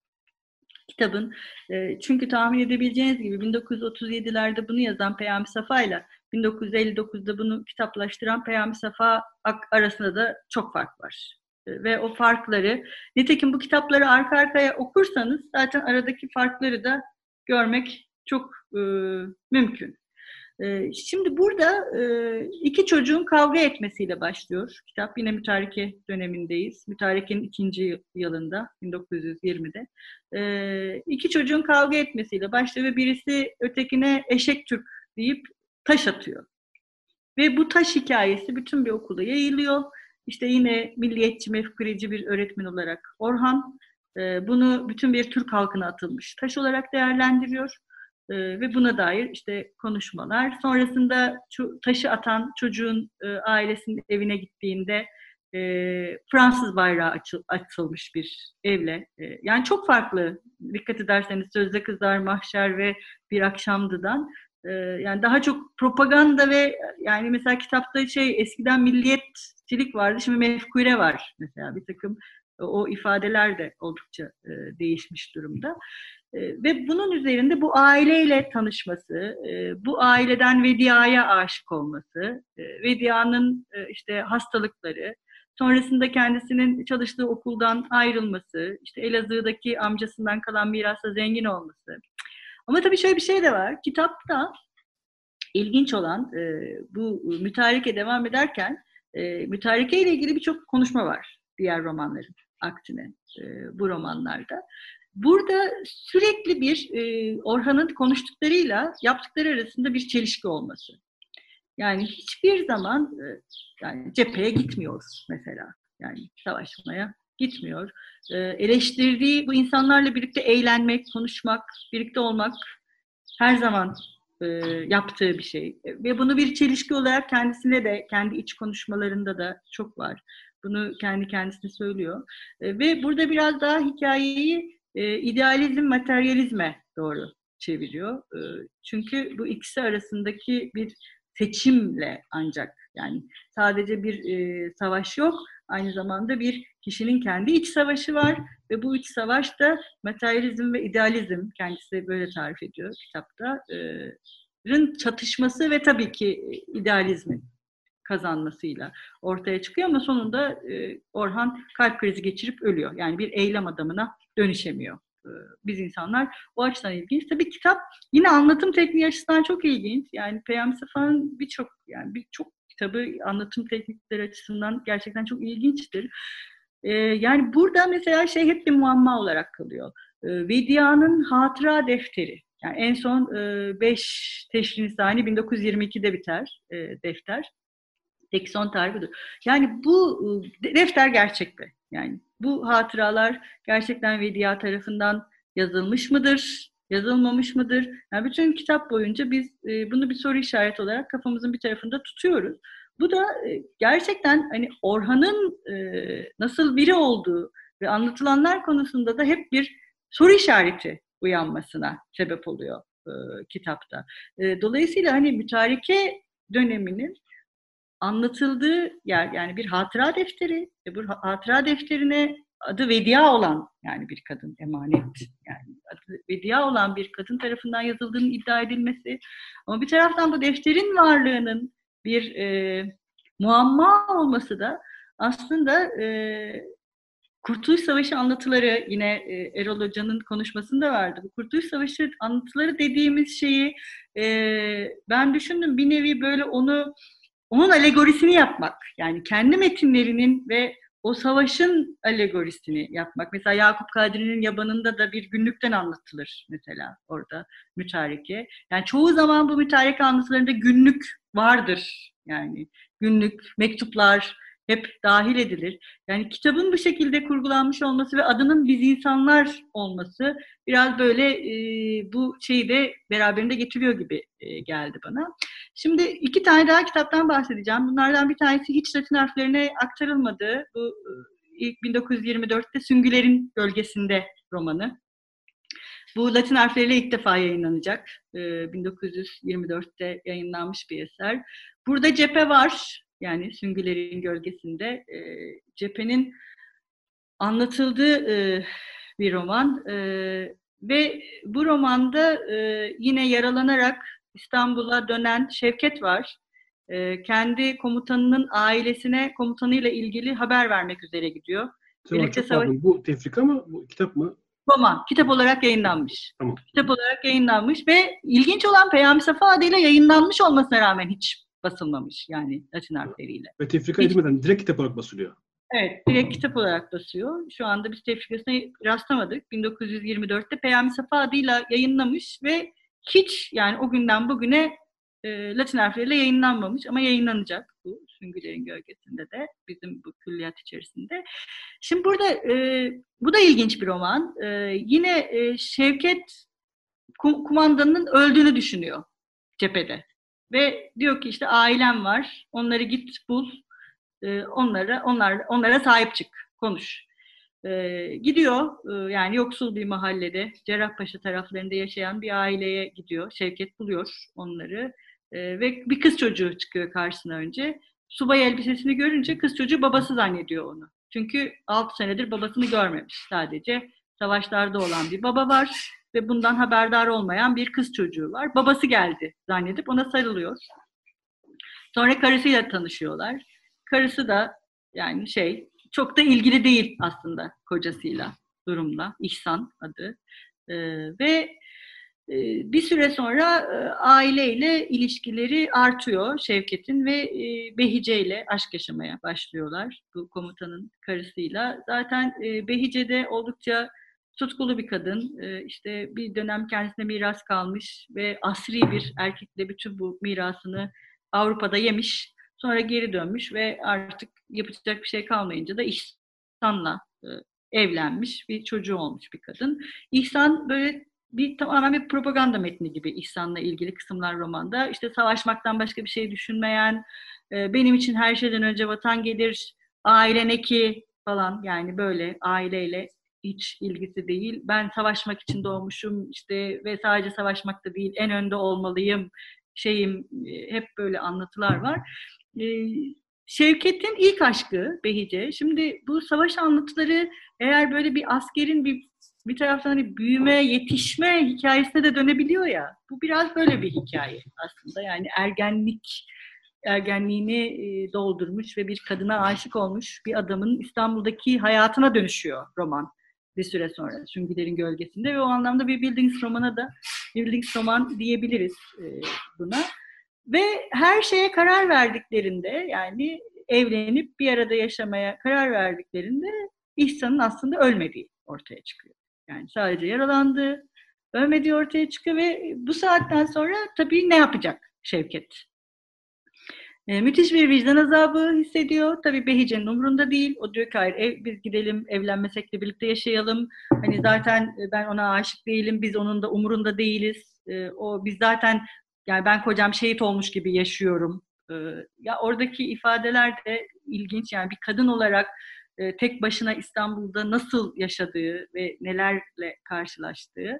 kitabın. E, çünkü tahmin edebileceğiniz gibi 1937'lerde bunu yazan Peyami Safa ile 1959'da bunu kitaplaştıran Peyami Safa arasında da çok fark var. E, ve o farkları, nitekim bu kitapları arka arkaya okursanız zaten aradaki farkları da görmek çok e, mümkün. E, şimdi burada e, iki çocuğun kavga etmesiyle başlıyor. Kitap yine mütareke dönemindeyiz. Mütarekenin ikinci yılında, 1920'de. E, iki çocuğun kavga etmesiyle başlıyor ve birisi ötekine eşek Türk deyip taş atıyor. Ve bu taş hikayesi bütün bir okula yayılıyor. İşte yine milliyetçi, mefkureci bir öğretmen olarak Orhan e, bunu bütün bir Türk halkına atılmış taş olarak değerlendiriyor. E, ve buna dair işte konuşmalar. Sonrasında taşı atan çocuğun e, ailesinin evine gittiğinde e, Fransız bayrağı açıl, açılmış bir evle. E, yani çok farklı. Dikkat ederseniz Sözde Kızlar, Mahşer ve Bir Akşamdı'dan ee, yani daha çok propaganda ve yani mesela kitapta şey eskiden milliyetçilik vardı şimdi mefkure var mesela bir takım o ifadeler de oldukça e, değişmiş durumda. E, ve bunun üzerinde bu aileyle tanışması, e, bu aileden Vedia'ya aşık olması, e, Vedia'nın e, işte hastalıkları, sonrasında kendisinin çalıştığı okuldan ayrılması, işte Elazığ'daki amcasından kalan mirasla zengin olması, ama tabii şöyle bir şey de var. Kitapta ilginç olan bu mütareke devam ederken mütareke ile ilgili birçok konuşma var diğer romanların aksine bu romanlarda. Burada sürekli bir e, Orhan'ın konuştuklarıyla yaptıkları arasında bir çelişki olması. Yani hiçbir zaman e, yani cepheye gitmiyoruz mesela. Yani savaşmaya gitmiyor. E, eleştirdiği bu insanlarla birlikte eğlenmek, konuşmak, birlikte olmak her zaman e, yaptığı bir şey. Ve bunu bir çelişki olarak kendisine de, kendi iç konuşmalarında da çok var. Bunu kendi kendisine söylüyor. E, ve burada biraz daha hikayeyi e, idealizm, materyalizme doğru çeviriyor. E, çünkü bu ikisi arasındaki bir seçimle ancak yani sadece bir e, savaş yok, aynı zamanda bir kişinin kendi iç savaşı var ve bu iç savaş da materyalizm ve idealizm kendisi böyle tarif ediyor kitapta. E, çatışması ve tabii ki idealizmin kazanmasıyla ortaya çıkıyor ama sonunda e, Orhan kalp krizi geçirip ölüyor. Yani bir eylem adamına dönüşemiyor e, biz insanlar. O açıdan ilginç. Tabii kitap yine anlatım tekniği açısından çok ilginç. Yani Peyami Safa'nın birçok yani birçok kitabı anlatım teknikleri açısından gerçekten çok ilginçtir. Ee, yani burada mesela şey hep bir muamma olarak kalıyor. Ee, Vedia'nın hatıra defteri. Yani en son 5 e, Teşrin Nisani 1922'de biter e, defter. Tek son tarihi Yani bu e, defter gerçek mi? Yani bu hatıralar gerçekten Vedia tarafından yazılmış mıdır? yazılmamış mıdır? Yani bütün kitap boyunca biz e, bunu bir soru işareti olarak kafamızın bir tarafında tutuyoruz. Bu da e, gerçekten hani Orhan'ın nasıl biri olduğu ve anlatılanlar konusunda da hep bir soru işareti uyanmasına sebep oluyor e, kitapta. E, dolayısıyla hani mütareke döneminin anlatıldığı yer yani bir hatıra defteri ve bu hatıra defterine adı Vedia olan yani bir kadın emanet yani adı Vedia olan bir kadın tarafından yazıldığını iddia edilmesi ama bir taraftan bu defterin varlığının bir e, muamma olması da aslında e, Kurtuluş Savaşı anlatıları yine e, Erol Hoca'nın konuşmasında vardı. Bu Kurtuluş Savaşı anlatıları dediğimiz şeyi e, ben düşündüm bir nevi böyle onu onun alegorisini yapmak. Yani kendi metinlerinin ve o savaşın alegorisini yapmak. Mesela Yakup Kadri'nin yabanında da bir günlükten anlatılır mesela orada mütareke. Yani çoğu zaman bu mütareke anlatılarında günlük vardır. Yani günlük, mektuplar hep dahil edilir. Yani kitabın bu şekilde kurgulanmış olması ve adının biz insanlar olması biraz böyle e, bu şeyi de beraberinde getiriyor gibi e, geldi bana. Şimdi iki tane daha kitaptan bahsedeceğim. Bunlardan bir tanesi hiç Latin harflerine aktarılmadı. Bu e, ilk 1924'te Süngülerin Gölgesinde romanı. Bu Latin harfleriyle ilk defa yayınlanacak. 1924'te e, yayınlanmış bir eser. Burada cephe var. Yani Süngülerin Gölgesinde. E, cephenin anlatıldığı bir roman. Ve bu romanda yine yaralanarak İstanbul'a dönen Şevket var. E, kendi komutanının ailesine komutanıyla ilgili haber vermek üzere gidiyor. Tamam, Birlikte savaş... Bu tefrika mı? Bu kitap mı? Roman. Kitap olarak yayınlanmış. Tamam. Kitap olarak yayınlanmış ve ilginç olan Peyami Safa adıyla yayınlanmış olmasına rağmen hiç basılmamış yani Latin harfleriyle. Ve tefrika hiç... edilmeden direkt kitap olarak basılıyor. Evet, direkt kitap olarak basıyor. Şu anda biz tefrikasına rastlamadık. 1924'te Peyami Safa adıyla yayınlamış ve hiç yani o günden bugüne e, Latin harfleriyle yayınlanmamış ama yayınlanacak bu Süngülerin Gölgesinde de bizim bu külliyat içerisinde. Şimdi burada e, bu da ilginç bir roman. E, yine e, Şevket kumandanın öldüğünü düşünüyor cephede. Ve diyor ki işte ailem var, onları git bul, e, onlara onlar onlara sahip çık, konuş. E, gidiyor e, yani yoksul bir mahallede Cerrahpaşa taraflarında yaşayan bir aileye gidiyor. Şevket buluyor onları e, ve bir kız çocuğu çıkıyor karşısına önce. Subay elbisesini görünce kız çocuğu babası zannediyor onu. Çünkü 6 senedir babasını görmemiş sadece. Savaşlarda olan bir baba var ve bundan haberdar olmayan bir kız çocuğu var. Babası geldi zannedip ona sarılıyor. Sonra karısıyla tanışıyorlar. Karısı da yani şey çok da ilgili değil aslında kocasıyla durumla. İhsan adı. E, ve bir süre sonra e, aileyle ilişkileri artıyor Şevket'in ve e, Behice ile aşk yaşamaya başlıyorlar bu komutanın karısıyla. Zaten e, Behice de oldukça tutkulu bir kadın. İşte bir dönem kendisine miras kalmış ve asri bir erkekle bütün bu mirasını Avrupa'da yemiş. Sonra geri dönmüş ve artık yapacak bir şey kalmayınca da İhsan'la e, evlenmiş bir çocuğu olmuş bir kadın. İhsan böyle bir tamamen bir propaganda metni gibi İhsan'la ilgili kısımlar romanda. İşte savaşmaktan başka bir şey düşünmeyen, e, benim için her şeyden önce vatan gelir, aile ne ki falan yani böyle aileyle hiç ilgisi değil. Ben savaşmak için doğmuşum işte ve sadece savaşmakta değil en önde olmalıyım şeyim e, hep böyle anlatılar var. Şevket'in ilk aşkı Behice. Şimdi bu savaş anlatıları eğer böyle bir askerin bir bir taraftan hani büyüme, yetişme hikayesine de dönebiliyor ya. Bu biraz böyle bir hikaye aslında. Yani ergenlik ergenliğini e, doldurmuş ve bir kadına aşık olmuş bir adamın İstanbul'daki hayatına dönüşüyor roman bir süre sonra Süngülerin Gölgesinde ve o anlamda bir Buildings romana da Buildings roman diyebiliriz e, buna. Ve her şeye karar verdiklerinde yani evlenip bir arada yaşamaya karar verdiklerinde İhsan'ın aslında ölmediği ortaya çıkıyor. Yani sadece yaralandı, ölmediği ortaya çıkıyor ve bu saatten sonra tabii ne yapacak Şevket? E, müthiş bir vicdan azabı hissediyor. Tabii Behice'nin umurunda değil. O diyor ki hayır ev, biz gidelim evlenmesek de birlikte yaşayalım. Hani zaten ben ona aşık değilim. Biz onun da umurunda değiliz. E, o biz zaten yani ben kocam şehit olmuş gibi yaşıyorum. E, ya oradaki ifadeler de ilginç. Yani bir kadın olarak e, tek başına İstanbul'da nasıl yaşadığı ve nelerle karşılaştığı.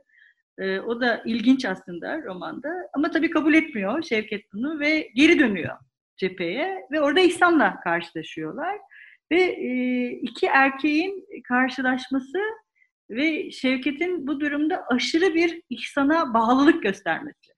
E, o da ilginç aslında romanda. Ama tabii kabul etmiyor Şevket bunu ve geri dönüyor cepheye ve orada İhsan'la karşılaşıyorlar. Ve e, iki erkeğin karşılaşması ve Şevket'in bu durumda aşırı bir İhsan'a bağlılık göstermesi.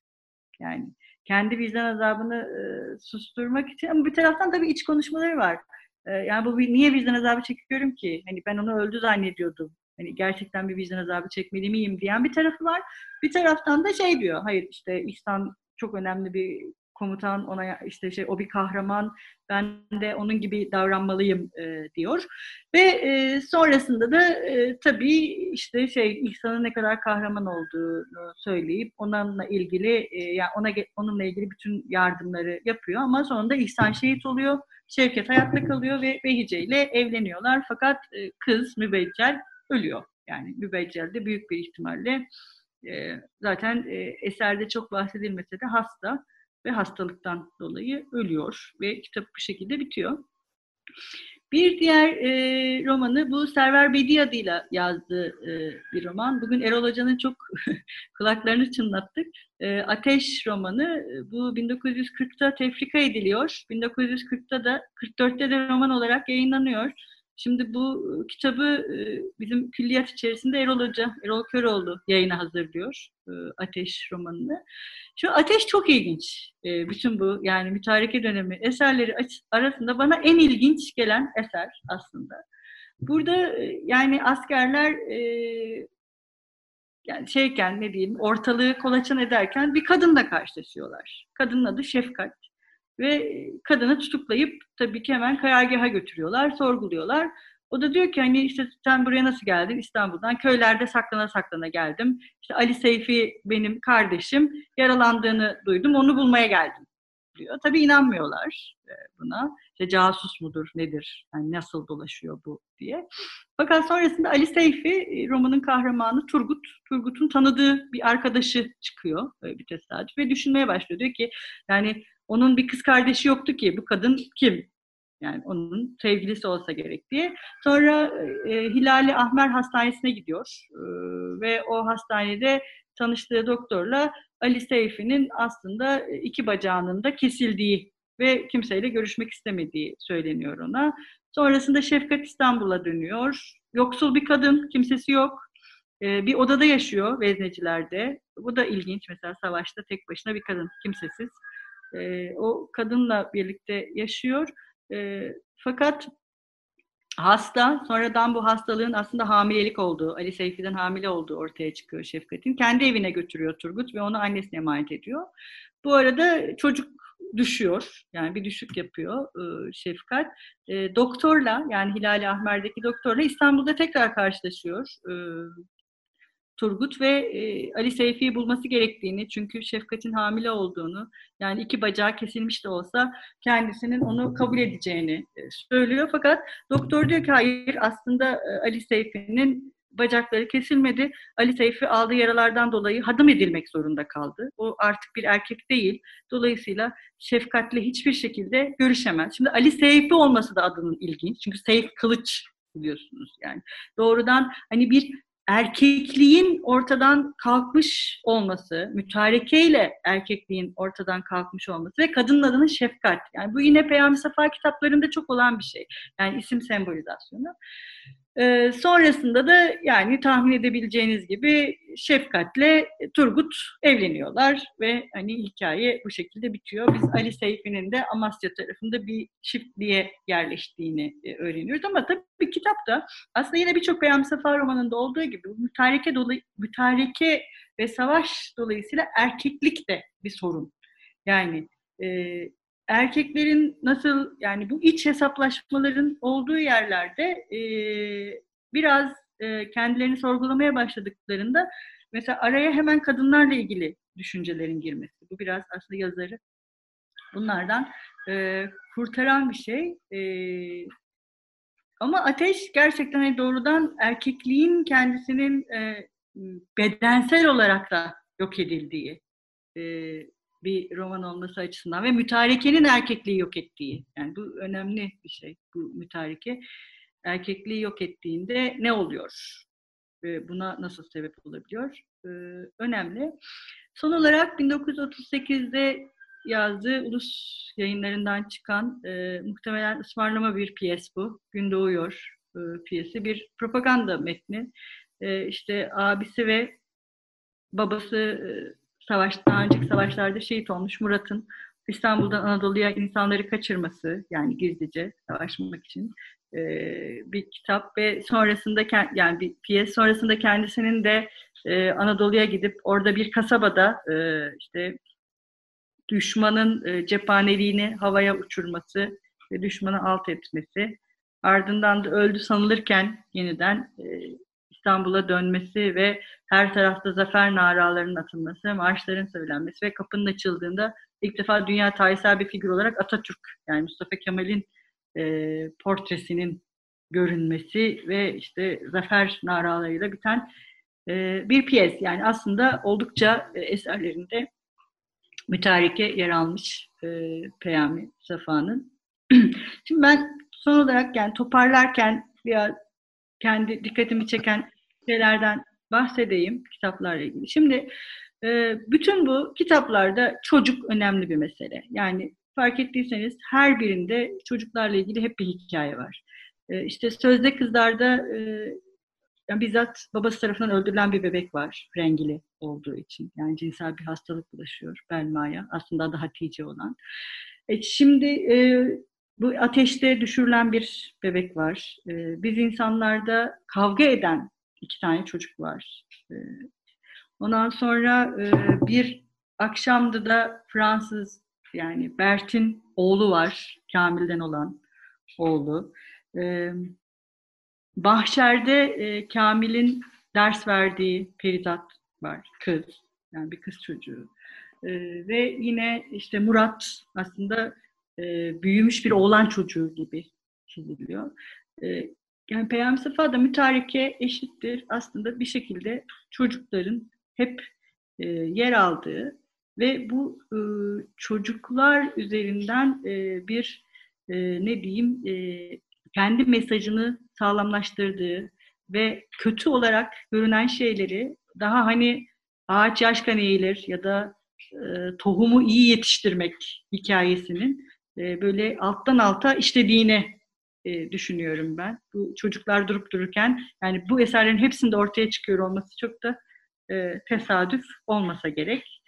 Yani kendi vicdan azabını e, susturmak için ama bir taraftan tabii iç konuşmaları var. E, yani bu niye vicdan azabı çekiyorum ki? Hani ben onu öldü zannediyordum. Hani gerçekten bir vicdan azabı çekmeli miyim diyen bir tarafı var. Bir taraftan da şey diyor. Hayır işte İhsan çok önemli bir komutan ona işte şey o bir kahraman ben de onun gibi davranmalıyım e, diyor. Ve e, sonrasında da e, tabii işte şey İhsan'ın ne kadar kahraman olduğunu söyleyip onunla ilgili e, yani ona onunla ilgili bütün yardımları yapıyor ama sonunda İhsan şehit oluyor Şevket hayatta kalıyor ve Behice ile evleniyorlar. Fakat e, kız Mübeccel ölüyor. Yani Mübeccel de büyük bir ihtimalle e, zaten e, eserde çok bahsedilmese de hasta ve hastalıktan dolayı ölüyor ve kitap bu şekilde bitiyor. Bir diğer e, romanı bu Server Bedi adıyla yazdığı e, bir roman. Bugün Erol Hoca'nın çok *laughs* kulaklarını çınlattık. E, Ateş romanı bu 1940'ta tefrika ediliyor. 1940'ta da 44'te de roman olarak yayınlanıyor. Şimdi bu kitabı bizim külliyat içerisinde Erol Hoca, Erol Köroğlu yayına hazırlıyor Ateş romanını. Şu Ateş çok ilginç. Bütün bu yani mütareke dönemi eserleri arasında bana en ilginç gelen eser aslında. Burada yani askerler yani şeyken ne diyeyim ortalığı kolaçan ederken bir kadınla karşılaşıyorlar. Kadının adı Şefkat. Ve kadını tutuklayıp tabii ki hemen karargaha götürüyorlar, sorguluyorlar. O da diyor ki hani işte sen buraya nasıl geldin? İstanbul'dan. Köylerde saklana saklana geldim. İşte Ali Seyfi benim kardeşim. Yaralandığını duydum. Onu bulmaya geldim diyor. Tabii inanmıyorlar e, buna. İşte casus mudur, nedir? Yani nasıl dolaşıyor bu diye. Fakat sonrasında Ali Seyfi, e, romanın kahramanı Turgut, Turgut'un tanıdığı bir arkadaşı çıkıyor bir tesadüf ve düşünmeye başlıyor. Diyor ki yani onun bir kız kardeşi yoktu ki bu kadın kim? Yani onun sevgilisi olsa gerek diye. Sonra e, Hilali Ahmer Hastanesi'ne gidiyor e, ve o hastanede tanıştığı doktorla Ali Seyfi'nin aslında iki bacağının da kesildiği ve kimseyle görüşmek istemediği söyleniyor ona. Sonrasında Şefkat İstanbul'a dönüyor. Yoksul bir kadın, kimsesi yok. Ee, bir odada yaşıyor veznecilerde. Bu da ilginç. Mesela savaşta tek başına bir kadın, kimsesiz. Ee, o kadınla birlikte yaşıyor. Ee, fakat hasta, sonradan bu hastalığın aslında hamilelik olduğu, Ali Seyfi'den hamile olduğu ortaya çıkıyor Şefkat'in. Kendi evine götürüyor Turgut ve onu annesine emanet ediyor. Bu arada çocuk düşüyor. Yani bir düşük yapıyor e, Şefkat. E, doktorla yani Hilali Ahmer'deki doktorla İstanbul'da tekrar karşılaşıyor. E, Turgut ve e, Ali Seyfi'yi bulması gerektiğini çünkü Şefkat'in hamile olduğunu yani iki bacağı kesilmiş de olsa kendisinin onu kabul edeceğini e, söylüyor. Fakat doktor diyor ki hayır aslında e, Ali Seyfi'nin bacakları kesilmedi. Ali Seyfi aldığı yaralardan dolayı hadım edilmek zorunda kaldı. O artık bir erkek değil. Dolayısıyla şefkatle hiçbir şekilde görüşemez. Şimdi Ali Seyfi olması da adının ilginç. Çünkü Seyf kılıç biliyorsunuz yani. Doğrudan hani bir erkekliğin ortadan kalkmış olması, mütarekeyle erkekliğin ortadan kalkmış olması ve kadının adının şefkat. Yani bu yine Peygamber Safa kitaplarında çok olan bir şey. Yani isim sembolizasyonu. Ee, sonrasında da yani tahmin edebileceğiniz gibi Şefkat'le Turgut evleniyorlar ve hani hikaye bu şekilde bitiyor. Biz Ali Seyfi'nin de Amasya tarafında bir çiftliğe yerleştiğini e, öğreniyoruz ama tabii kitapta aslında yine birçok Peyami Safa romanında olduğu gibi mütareke, dolayı, mütareke ve savaş dolayısıyla erkeklik de bir sorun. Yani e, erkeklerin nasıl yani bu iç hesaplaşmaların olduğu yerlerde e, biraz e, kendilerini sorgulamaya başladıklarında mesela araya hemen kadınlarla ilgili düşüncelerin girmesi. Bu biraz aslında yazarı bunlardan e, kurtaran bir şey. E, ama ateş gerçekten hani doğrudan erkekliğin kendisinin e, bedensel olarak da yok edildiği, e, bir roman olması açısından ve mütarekenin erkekliği yok ettiği. Yani bu önemli bir şey. Bu mütareke erkekliği yok ettiğinde ne oluyor? Buna nasıl sebep olabiliyor? Ee, önemli. Son olarak 1938'de yazdığı ulus yayınlarından çıkan e, muhtemelen ısmarlama bir piyes bu. Gün Doğuyor e, piyesi. Bir propaganda metni. E, işte abisi ve babası e, savaş, daha önceki savaşlarda şehit olmuş Murat'ın İstanbul'dan Anadolu'ya insanları kaçırması yani gizlice savaşmak için e, bir kitap ve sonrasında yani bir piyes sonrasında kendisinin de e, Anadolu'ya gidip orada bir kasabada e, işte düşmanın e, cephaneliğini havaya uçurması ve düşmanı alt etmesi ardından da öldü sanılırken yeniden e, İstanbul'a dönmesi ve her tarafta zafer naralarının atılması, marşların söylenmesi ve kapının açıldığında ilk defa dünya tarihsel bir figür olarak Atatürk yani Mustafa Kemal'in e, portresinin görünmesi ve işte zafer naralarıyla biten e, bir piyes. Yani aslında oldukça e, eserlerinde mütareke yer almış e, Peyami Safa'nın. *clears throat* Şimdi ben son olarak yani toparlarken biraz kendi dikkatimi çeken şeylerden bahsedeyim kitaplarla ilgili. Şimdi e, bütün bu kitaplarda çocuk önemli bir mesele. Yani fark ettiyseniz her birinde çocuklarla ilgili hep bir hikaye var. E, işte Sözde Kızlar'da e, yani bizzat babası tarafından öldürülen bir bebek var rengili olduğu için. Yani cinsel bir hastalık bulaşıyor Belma'ya. Aslında adı Hatice olan. E, şimdi e, bu ateşte düşürülen bir bebek var. E, biz insanlarda kavga eden iki tane çocuk var. E, ondan sonra e, bir akşamda da Fransız yani Bert'in oğlu var. Kamil'den olan oğlu. E, Bahçer'de e, Kamil'in ders verdiği Feridat var. Kız. Yani bir kız çocuğu. E, ve yine işte Murat aslında e, büyümüş bir oğlan çocuğu gibi çiziliyor. E, yani Peygamber Safa da mütareke eşittir aslında bir şekilde çocukların hep e, yer aldığı ve bu e, çocuklar üzerinden e, bir e, ne diyeyim e, kendi mesajını sağlamlaştırdığı ve kötü olarak görünen şeyleri daha hani ağaç yaşken eğilir ya da e, tohumu iyi yetiştirmek hikayesinin e, böyle alttan alta işlediğini e, düşünüyorum ben. Bu çocuklar durup dururken yani bu eserlerin hepsinde ortaya çıkıyor olması çok da e, tesadüf olmasa gerek.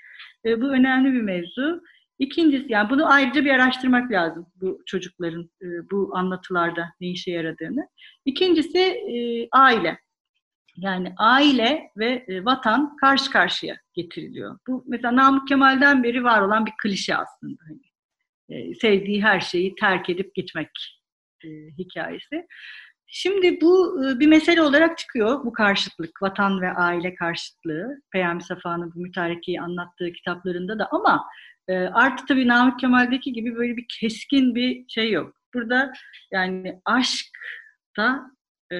E, bu önemli bir mevzu. İkincisi yani bunu ayrıca bir araştırmak lazım bu çocukların e, bu anlatılarda ne işe yaradığını. İkincisi aile. Yani aile ve vatan karşı karşıya getiriliyor. Bu mesela Namık Kemal'den beri var olan bir klişe aslında. Hani, sevdiği her şeyi terk edip gitmek e, hikayesi. Şimdi bu e, bir mesele olarak çıkıyor bu karşıtlık, vatan ve aile karşıtlığı. Peyami Safa'nın bu mütarekeyi anlattığı kitaplarında da ama e, artı tabii Namık Kemal'deki gibi böyle bir keskin bir şey yok. Burada yani aşk da e,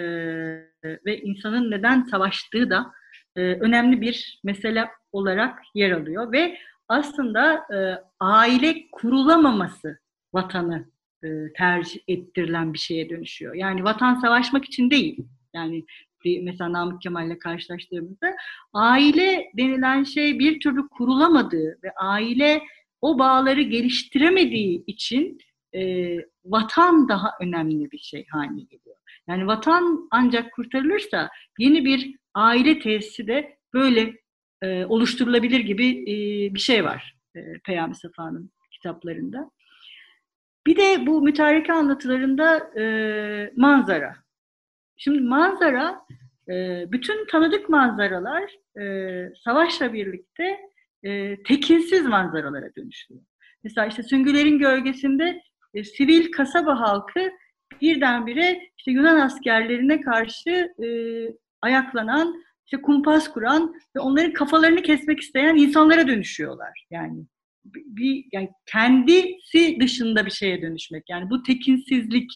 ve insanın neden savaştığı da e, önemli bir mesele olarak yer alıyor ve aslında e, aile kurulamaması vatanı e, tercih ettirilen bir şeye dönüşüyor. Yani vatan savaşmak için değil. Yani bir, mesela Namık Kemal'le karşılaştığımızda aile denilen şey bir türlü kurulamadığı ve aile o bağları geliştiremediği için e, vatan daha önemli bir şey haline geliyor. Yani vatan ancak kurtarılırsa yeni bir aile tesisi de böyle e, oluşturulabilir gibi e, bir şey var e, Peyami Safa'nın kitaplarında. Bir de bu mütareke anlatılarında e, manzara. Şimdi manzara, e, bütün tanıdık manzaralar e, savaşla birlikte e, tekinsiz manzaralara dönüşüyor. Mesela işte Süngüler'in gölgesinde e, sivil kasaba halkı birdenbire işte Yunan askerlerine karşı e, ayaklanan, işte kumpas kuran ve onların kafalarını kesmek isteyen insanlara dönüşüyorlar. Yani bir yani kendisi dışında bir şeye dönüşmek. Yani bu tekinsizlik.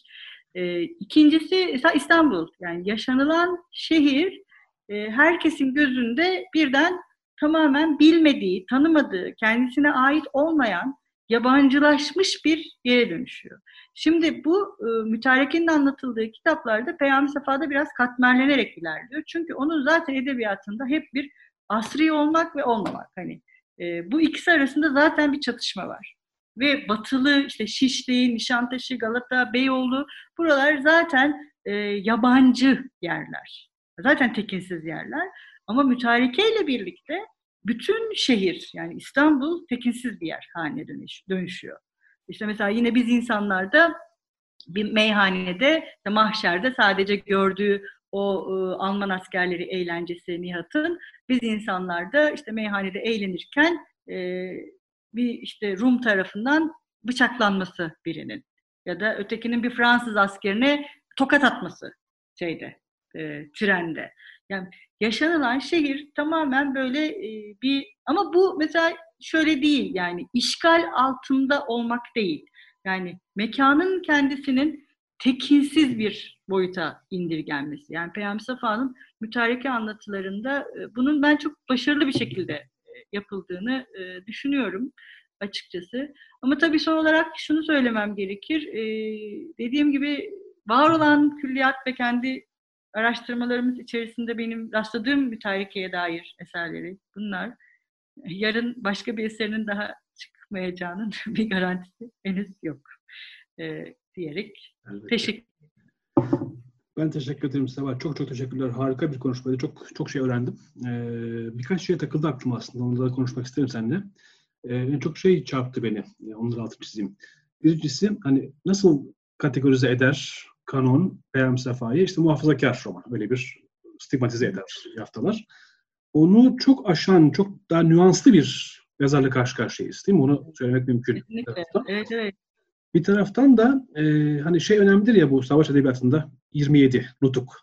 E, ikincisi İstanbul. Yani yaşanılan şehir e, herkesin gözünde birden tamamen bilmediği, tanımadığı, kendisine ait olmayan, yabancılaşmış bir yere dönüşüyor. Şimdi bu e, mütarekenin anlatıldığı kitaplarda Peyami Safa'da biraz katmerlenerek ilerliyor. Çünkü onun zaten edebiyatında hep bir asri olmak ve olmamak. Hani e, bu ikisi arasında zaten bir çatışma var. Ve batılı işte Şişli, Nişantaşı, Galata, Beyoğlu buralar zaten e, yabancı yerler. Zaten tekinsiz yerler. Ama mütarekeyle birlikte bütün şehir yani İstanbul tekinsiz bir yer haline dönüş, dönüşüyor. İşte mesela yine biz insanlarda bir meyhanede, mahşerde sadece gördüğü o e, Alman askerleri eğlencesi Nihat'ın biz insanlarda işte meyhanede eğlenirken e, bir işte Rum tarafından bıçaklanması birinin ya da ötekinin bir Fransız askerine tokat atması şeyde e, trende. Yani yaşanılan şehir tamamen böyle e, bir ama bu mesela şöyle değil yani işgal altında olmak değil. Yani mekanın kendisinin tekinsiz bir boyuta indirgenmesi. Yani Peygamber Safa'nın mütareke anlatılarında e, bunun ben çok başarılı bir şekilde e, yapıldığını düşünüyorum açıkçası. Ama tabii son olarak şunu söylemem gerekir. Dediğim gibi var olan külliyat ve kendi araştırmalarımız içerisinde benim rastladığım mütarekeye dair eserleri bunlar. Yarın başka bir eserinin daha çıkmayacağının *laughs* bir garantisi henüz yok e, diyerek Elbette. teşekkür ben teşekkür ederim Seva. Çok çok teşekkürler. Harika bir konuşmaydı. Çok çok şey öğrendim. Ee, birkaç şeye takıldı aklıma aslında. Onları da konuşmak isterim seninle. Ee, çok şey çarptı beni. Onları altı çizeyim. Birincisi hani nasıl kategorize eder kanon Peygamber Sefa'yı? İşte muhafazakar roman. Öyle bir stigmatize eder yaftalar. Onu çok aşan, çok daha nüanslı bir yazarla karşı karşıyayız değil mi? Onu söylemek mümkün. Kesinlikle. Evet, evet. Bir taraftan da e, hani şey önemlidir ya bu savaş edebiyatında 27 nutuk.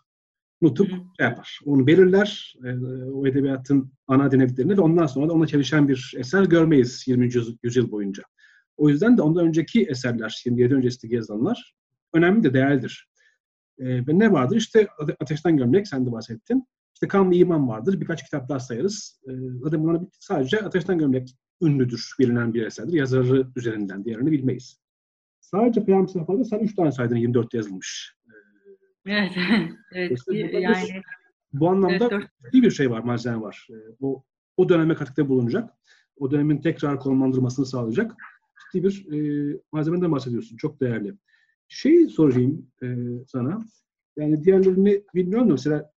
Nutuk Hı. şey yapar. Onu belirler e, o edebiyatın ana dinamiklerini ve ondan sonra da ona çalışan bir eser görmeyiz 20. yüzyıl boyunca. O yüzden de ondan önceki eserler, 27 öncesindeki yazılanlar önemli de değerlidir. E, ve ne vardır? İşte Ateşten Gömlek, sen de bahsettin. İşte Kanlı İman vardır. Birkaç kitap daha sayarız. E, zaten bunların sadece Ateşten Gömlek ünlüdür, bilinen bir eserdir. Yazarı üzerinden diğerini bilmeyiz. Sadece Peygamber sayfada sen 3 tane saydın 24'te yazılmış. Evet. *laughs* evet. yani bu anlamda evet, ciddi bir şey var, malzeme var. Ee, o o döneme katkıda bulunacak. O dönemin tekrar konumlandırmasını sağlayacak ciddi bir e, malzemeden bahsediyorsun. Çok değerli. Şey sorayım e, sana. Yani diğerlerini bilmiyorum da mesela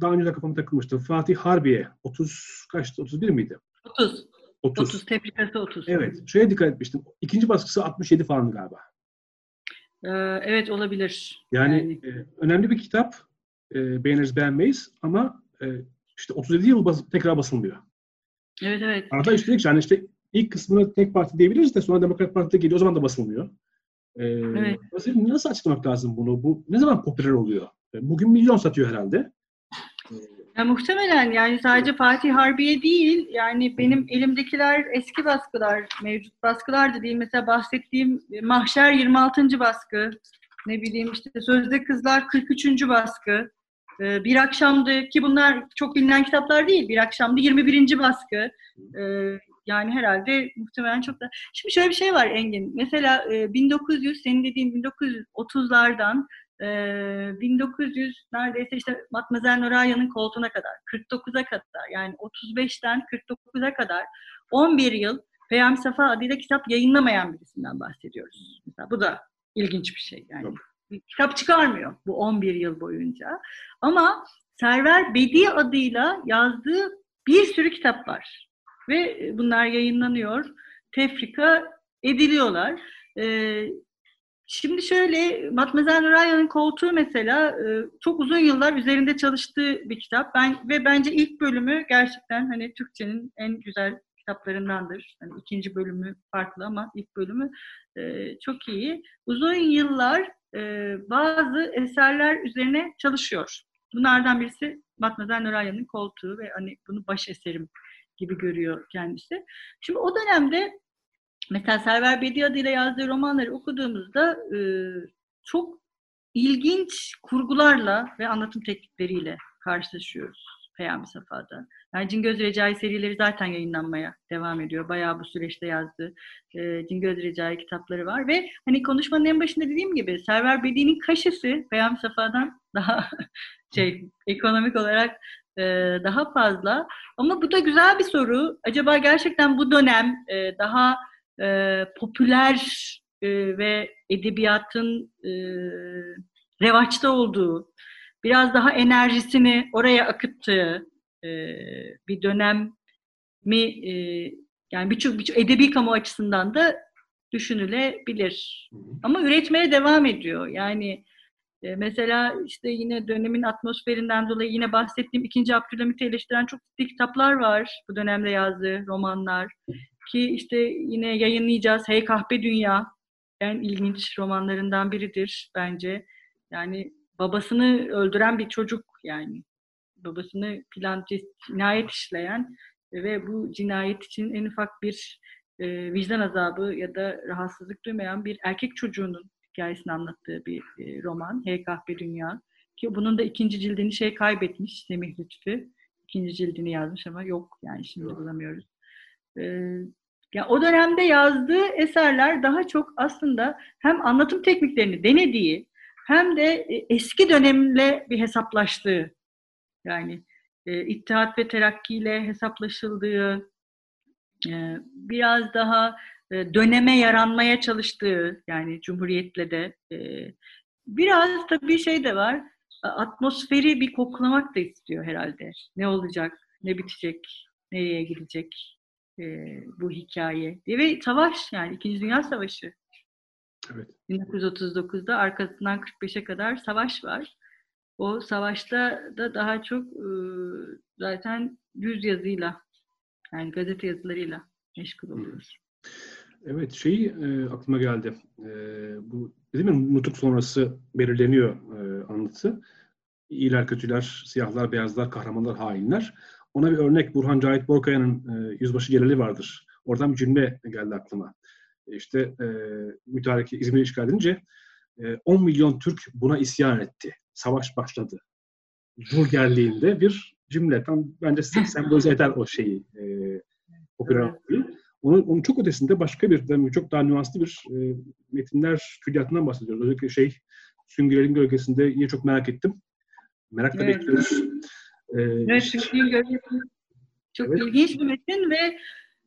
daha önce de kafama takılmıştı. Fatih Harbiye 30 kaçtı? 31 miydi? 30. 30. 30 teplikası 30. Evet. Şeye dikkat etmiştim. İkinci baskısı 67 falan galiba. Ee, evet olabilir. Yani, yani. E, önemli bir kitap. E, beğeniriz beğenmeyiz ama e, işte 37 yıl bas, tekrar basılmıyor. Evet evet. Arada üstelik yani işte ilk kısmını tek parti diyebiliriz de sonra Demokrat Parti'de geliyor. O zaman da basılmıyor. Ee, evet. Nasıl açıklamak lazım bunu? Bu ne zaman popüler oluyor? E, bugün milyon satıyor herhalde. Ya, muhtemelen yani sadece Fatih Harbiye değil yani benim elimdekiler eski baskılar, mevcut baskılar da değil. Mesela bahsettiğim Mahşer 26. baskı, ne bileyim işte Sözde Kızlar 43. baskı, ee, Bir Akşamdı ki bunlar çok bilinen kitaplar değil. Bir Akşamdı 21. baskı. Yani herhalde muhtemelen çok da... Şimdi şöyle bir şey var Engin. Mesela 1900, e, senin dediğin 1930'lardan 1900 ee, neredeyse işte Matmazel Noraya'nın koltuğuna kadar, 49'a kadar yani 35'ten 49'a kadar 11 yıl Peyami Safa adıyla kitap yayınlamayan birisinden bahsediyoruz. Mesela bu da ilginç bir şey yani. Yok. Kitap çıkarmıyor bu 11 yıl boyunca. Ama Server Bedi adıyla yazdığı bir sürü kitap var. Ve bunlar yayınlanıyor. Tefrika ediliyorlar. Ee, Şimdi şöyle, Matmazel Nuraya'nın koltuğu mesela e, çok uzun yıllar üzerinde çalıştığı bir kitap. Ben ve bence ilk bölümü gerçekten hani Türkçenin en güzel kitaplarındandır. Hani ikinci bölümü farklı ama ilk bölümü e, çok iyi. Uzun yıllar e, bazı eserler üzerine çalışıyor. Bunlardan birisi Matmazel Nuraya'nın koltuğu ve hani bunu baş eserim gibi görüyor kendisi. Şimdi o dönemde mesela Server Bediye ile yazdığı romanları okuduğumuzda e, çok ilginç kurgularla ve anlatım teknikleriyle karşılaşıyoruz Peyami Safa'da. Yani Cingöz Recai serileri zaten yayınlanmaya devam ediyor. Bayağı bu süreçte yazdığı e, Cingöz Recai kitapları var ve hani konuşmanın en başında dediğim gibi Server Bedi'nin kaşesi Peyami Safa'dan daha *laughs* şey ekonomik olarak e, daha fazla. Ama bu da güzel bir soru. Acaba gerçekten bu dönem e, daha e, popüler e, ve edebiyatın e, revaçta olduğu, biraz daha enerjisini oraya akıttığı e, bir dönem mi e, yani birçok birçok edebi kamu açısından da düşünülebilir. Ama üretmeye devam ediyor. Yani e, mesela işte yine dönemin atmosferinden dolayı yine bahsettiğim ikinci Abdülhamit'i eleştiren çok ciddi kitaplar var. Bu dönemde yazdığı romanlar. Ki işte yine yayınlayacağız Hey Kahpe Dünya en ilginç romanlarından biridir bence. Yani babasını öldüren bir çocuk yani. Babasını plan cinayet işleyen ve bu cinayet için en ufak bir e, vicdan azabı ya da rahatsızlık duymayan bir erkek çocuğunun hikayesini anlattığı bir e, roman. Hey Kahpe Dünya. Ki bunun da ikinci cildini şey kaybetmiş Semih Lütfü. İkinci cildini yazmış ama yok yani şimdi yok. bulamıyoruz. E, ya o dönemde yazdığı eserler daha çok aslında hem anlatım tekniklerini denediği hem de e, eski dönemle bir hesaplaştığı yani e, İttihat ve Terakki ile hesaplaşıldığı e, biraz daha döneme yaranmaya çalıştığı yani Cumhuriyet'le de e, biraz da bir şey de var atmosferi bir koklamak da istiyor herhalde. Ne olacak, ne bitecek, nereye gidecek e, bu hikaye. Ve savaş yani İkinci Dünya Savaşı. Evet. 1939'da arkasından 45'e kadar savaş var. O savaşta da daha çok e, zaten yüz yazıyla yani gazete yazılarıyla meşgul oluyoruz. Evet, şeyi e, aklıma geldi. E, bu değil mi nutuk sonrası belirleniyor e, anlatı. İyiler, kötüler, siyahlar, beyazlar, kahramanlar, hainler. Ona bir örnek Burhan Cahit Borkaya'nın e, Yüzbaşı Celali vardır. Oradan bir cümle geldi aklıma. İşte e, mütareke İzmir'i işgal edince e, 10 milyon Türk buna isyan etti. Savaş başladı. Vulgerliğinde bir cümle. Tam bence *laughs* sembolize eder o şeyi. E, popüler onun, onun çok ötesinde başka bir, çok daha nüanslı bir e, metinler külliyatından bahsediyoruz. Özellikle şey, Süngüler'in gölgesinde yine çok merak ettim. Merakla evet. bekliyoruz. Ee, evet, Süngüler'in çok evet. ilginç bir metin ve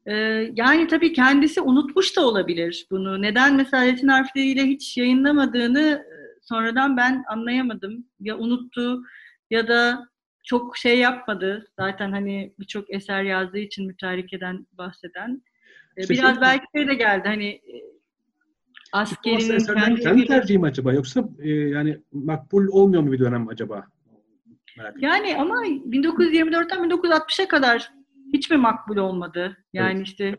e, yani tabii kendisi unutmuş da olabilir bunu. Neden mesela Latin harfleriyle hiç yayınlamadığını e, sonradan ben anlayamadım. Ya unuttu ya da çok şey yapmadı. Zaten hani birçok eser yazdığı için mütarekeden bahseden. İşte Biraz belki şey de geldi hani e, askerinin kendi... kendi tercihi mi acaba yoksa e, yani makbul olmuyor mu bir dönem acaba? yani ama 1924'ten 1960'a kadar hiç mi makbul olmadı? Yani evet. işte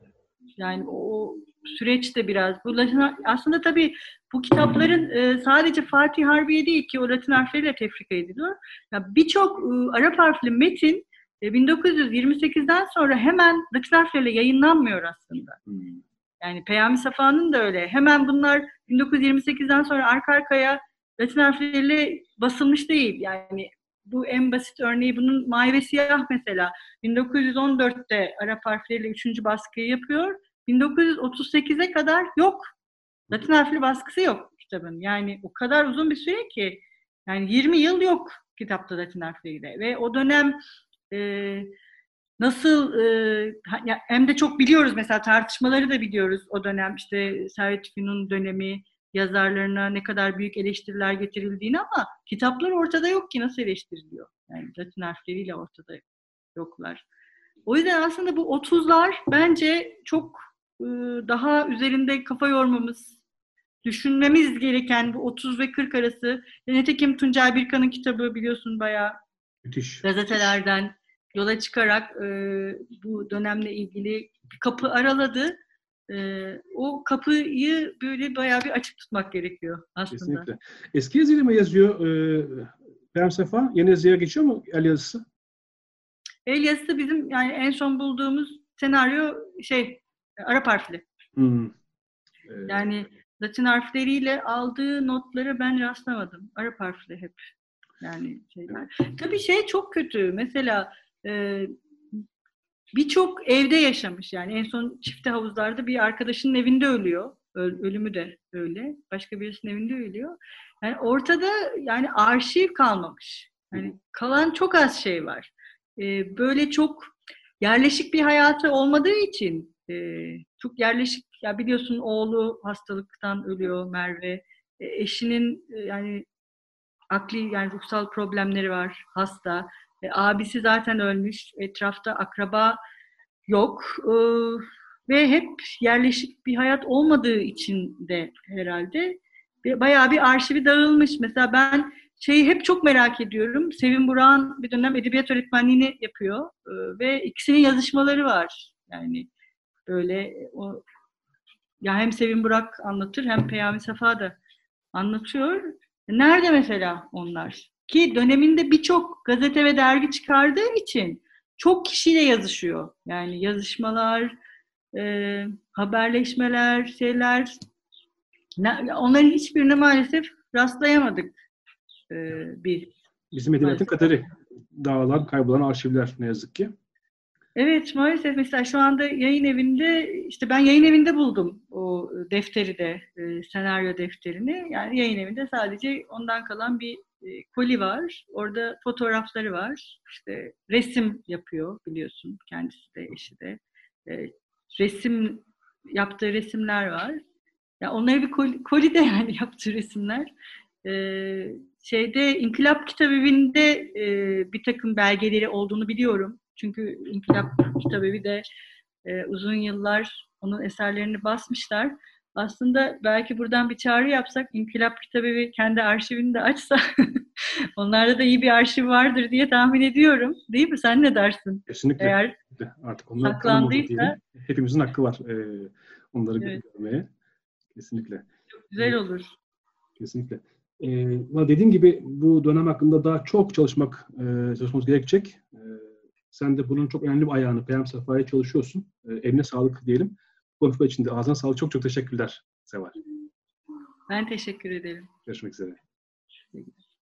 yani o süreç de biraz bu Latin aslında tabii bu kitapların e, sadece Fatih Harbiye değil ki o Latin harfleriyle tefrika ediliyor. Ya birçok e, Arap harfli metin 1928'den e, sonra hemen Latin harfleriyle yayınlanmıyor aslında. Hmm. Yani Peyami Safa'nın da öyle. Hemen bunlar 1928'den sonra arka arkaya Latin harfleriyle basılmış değil. Yani bu en basit örneği bunun Mavi ve Siyah mesela. 1914'te Arap harfleriyle üçüncü baskıyı yapıyor. 1938'e kadar yok. Latin harfli baskısı yok kitabın. Yani o kadar uzun bir süre ki yani 20 yıl yok kitapta Latin harfleriyle. Ve o dönem e, nasıl e, hem de çok biliyoruz mesela tartışmaları da biliyoruz o dönem işte Servet Fünun dönemi yazarlarına ne kadar büyük eleştiriler getirildiğini ama kitaplar ortada yok ki nasıl eleştiriliyor? Yani Latin harfleriyle ortada yoklar. O yüzden aslında bu 30'lar bence çok daha üzerinde kafa yormamız, düşünmemiz gereken bu 30 ve 40 arası. Nitekim Tuncay Birkan'ın kitabı biliyorsun bayağı Müthiş. gazetelerden yola çıkarak e, bu dönemle ilgili bir kapı araladı. E, o kapıyı böyle bayağı bir açık tutmak gerekiyor aslında. Kesinlikle. Eski yazıyla mı yazıyor e, Peyam Sefa? Yeni yazıya geçiyor mu el yazısı? El yazısı bizim yani en son bulduğumuz senaryo şey Arap harfli. Hmm. Evet. Yani Latin harfleriyle aldığı notları ben rastlamadım. Arap harfli hep. Yani şeyler. Tabii şey çok kötü. Mesela e, birçok evde yaşamış. Yani en son çifte havuzlarda bir arkadaşının evinde ölüyor. ölümü de öyle. Başka birisinin evinde ölüyor. Yani ortada yani arşiv kalmamış. Yani kalan çok az şey var. E, böyle çok yerleşik bir hayatı olmadığı için e, çok yerleşik ya biliyorsun oğlu hastalıktan ölüyor Merve. E, eşinin e, yani akli yani ruhsal problemleri var, hasta. E, abisi zaten ölmüş. Etrafta akraba yok. E, ve hep yerleşik bir hayat olmadığı için de herhalde bayağı bir arşivi dağılmış. Mesela ben şeyi hep çok merak ediyorum. Sevin Burak'ın bir dönem edebiyat öğretmenliğini yapıyor e, ve ikisinin yazışmaları var. Yani böyle o ya hem Sevin Burak anlatır hem Peyami Safa da anlatıyor. Nerede mesela onlar? Ki döneminde birçok gazete ve dergi çıkardığı için çok kişiyle yazışıyor. Yani yazışmalar, e, haberleşmeler, şeyler. Onların hiçbirine maalesef rastlayamadık e, bir. Bizim edebiyatın kaderi. Dağılan, kaybolan arşivler ne yazık ki. Evet maalesef mesela şu anda yayın evinde işte ben yayın evinde buldum o defteri de e, senaryo defterini. Yani yayın evinde sadece ondan kalan bir e, koli var. Orada fotoğrafları var. İşte resim yapıyor biliyorsun kendisi de eşi de. E, resim yaptığı resimler var. Ya onları bir koli, koli de *laughs* yani yaptığı resimler. E, şeyde İnkılap Kitabevi'nde e, bir takım belgeleri olduğunu biliyorum. Çünkü İnkılap Kitabevi de e, uzun yıllar onun eserlerini basmışlar. Aslında belki buradan bir çağrı yapsak, İnkılap Kitabevi kendi arşivini de açsa, *laughs* onlarda da iyi bir arşiv vardır diye tahmin ediyorum. Değil mi? Sen ne dersin? Kesinlikle. Eğer Artık onlar saklandıysa-. Hepimizin hakkı var e, onları Evet. görmeye. Kesinlikle. güzel olur. Kesinlikle. Ee, dediğim gibi bu dönem hakkında daha çok çalışmak e, çalışmamız gerekecek. E, sen de bunun çok önemli bir ayağını Peyam Safa'ya çalışıyorsun. E, eline sağlık diyelim. Konuşma için de ağzına sağlık. Çok çok teşekkürler Seval. Ben teşekkür ederim. Görüşmek üzere.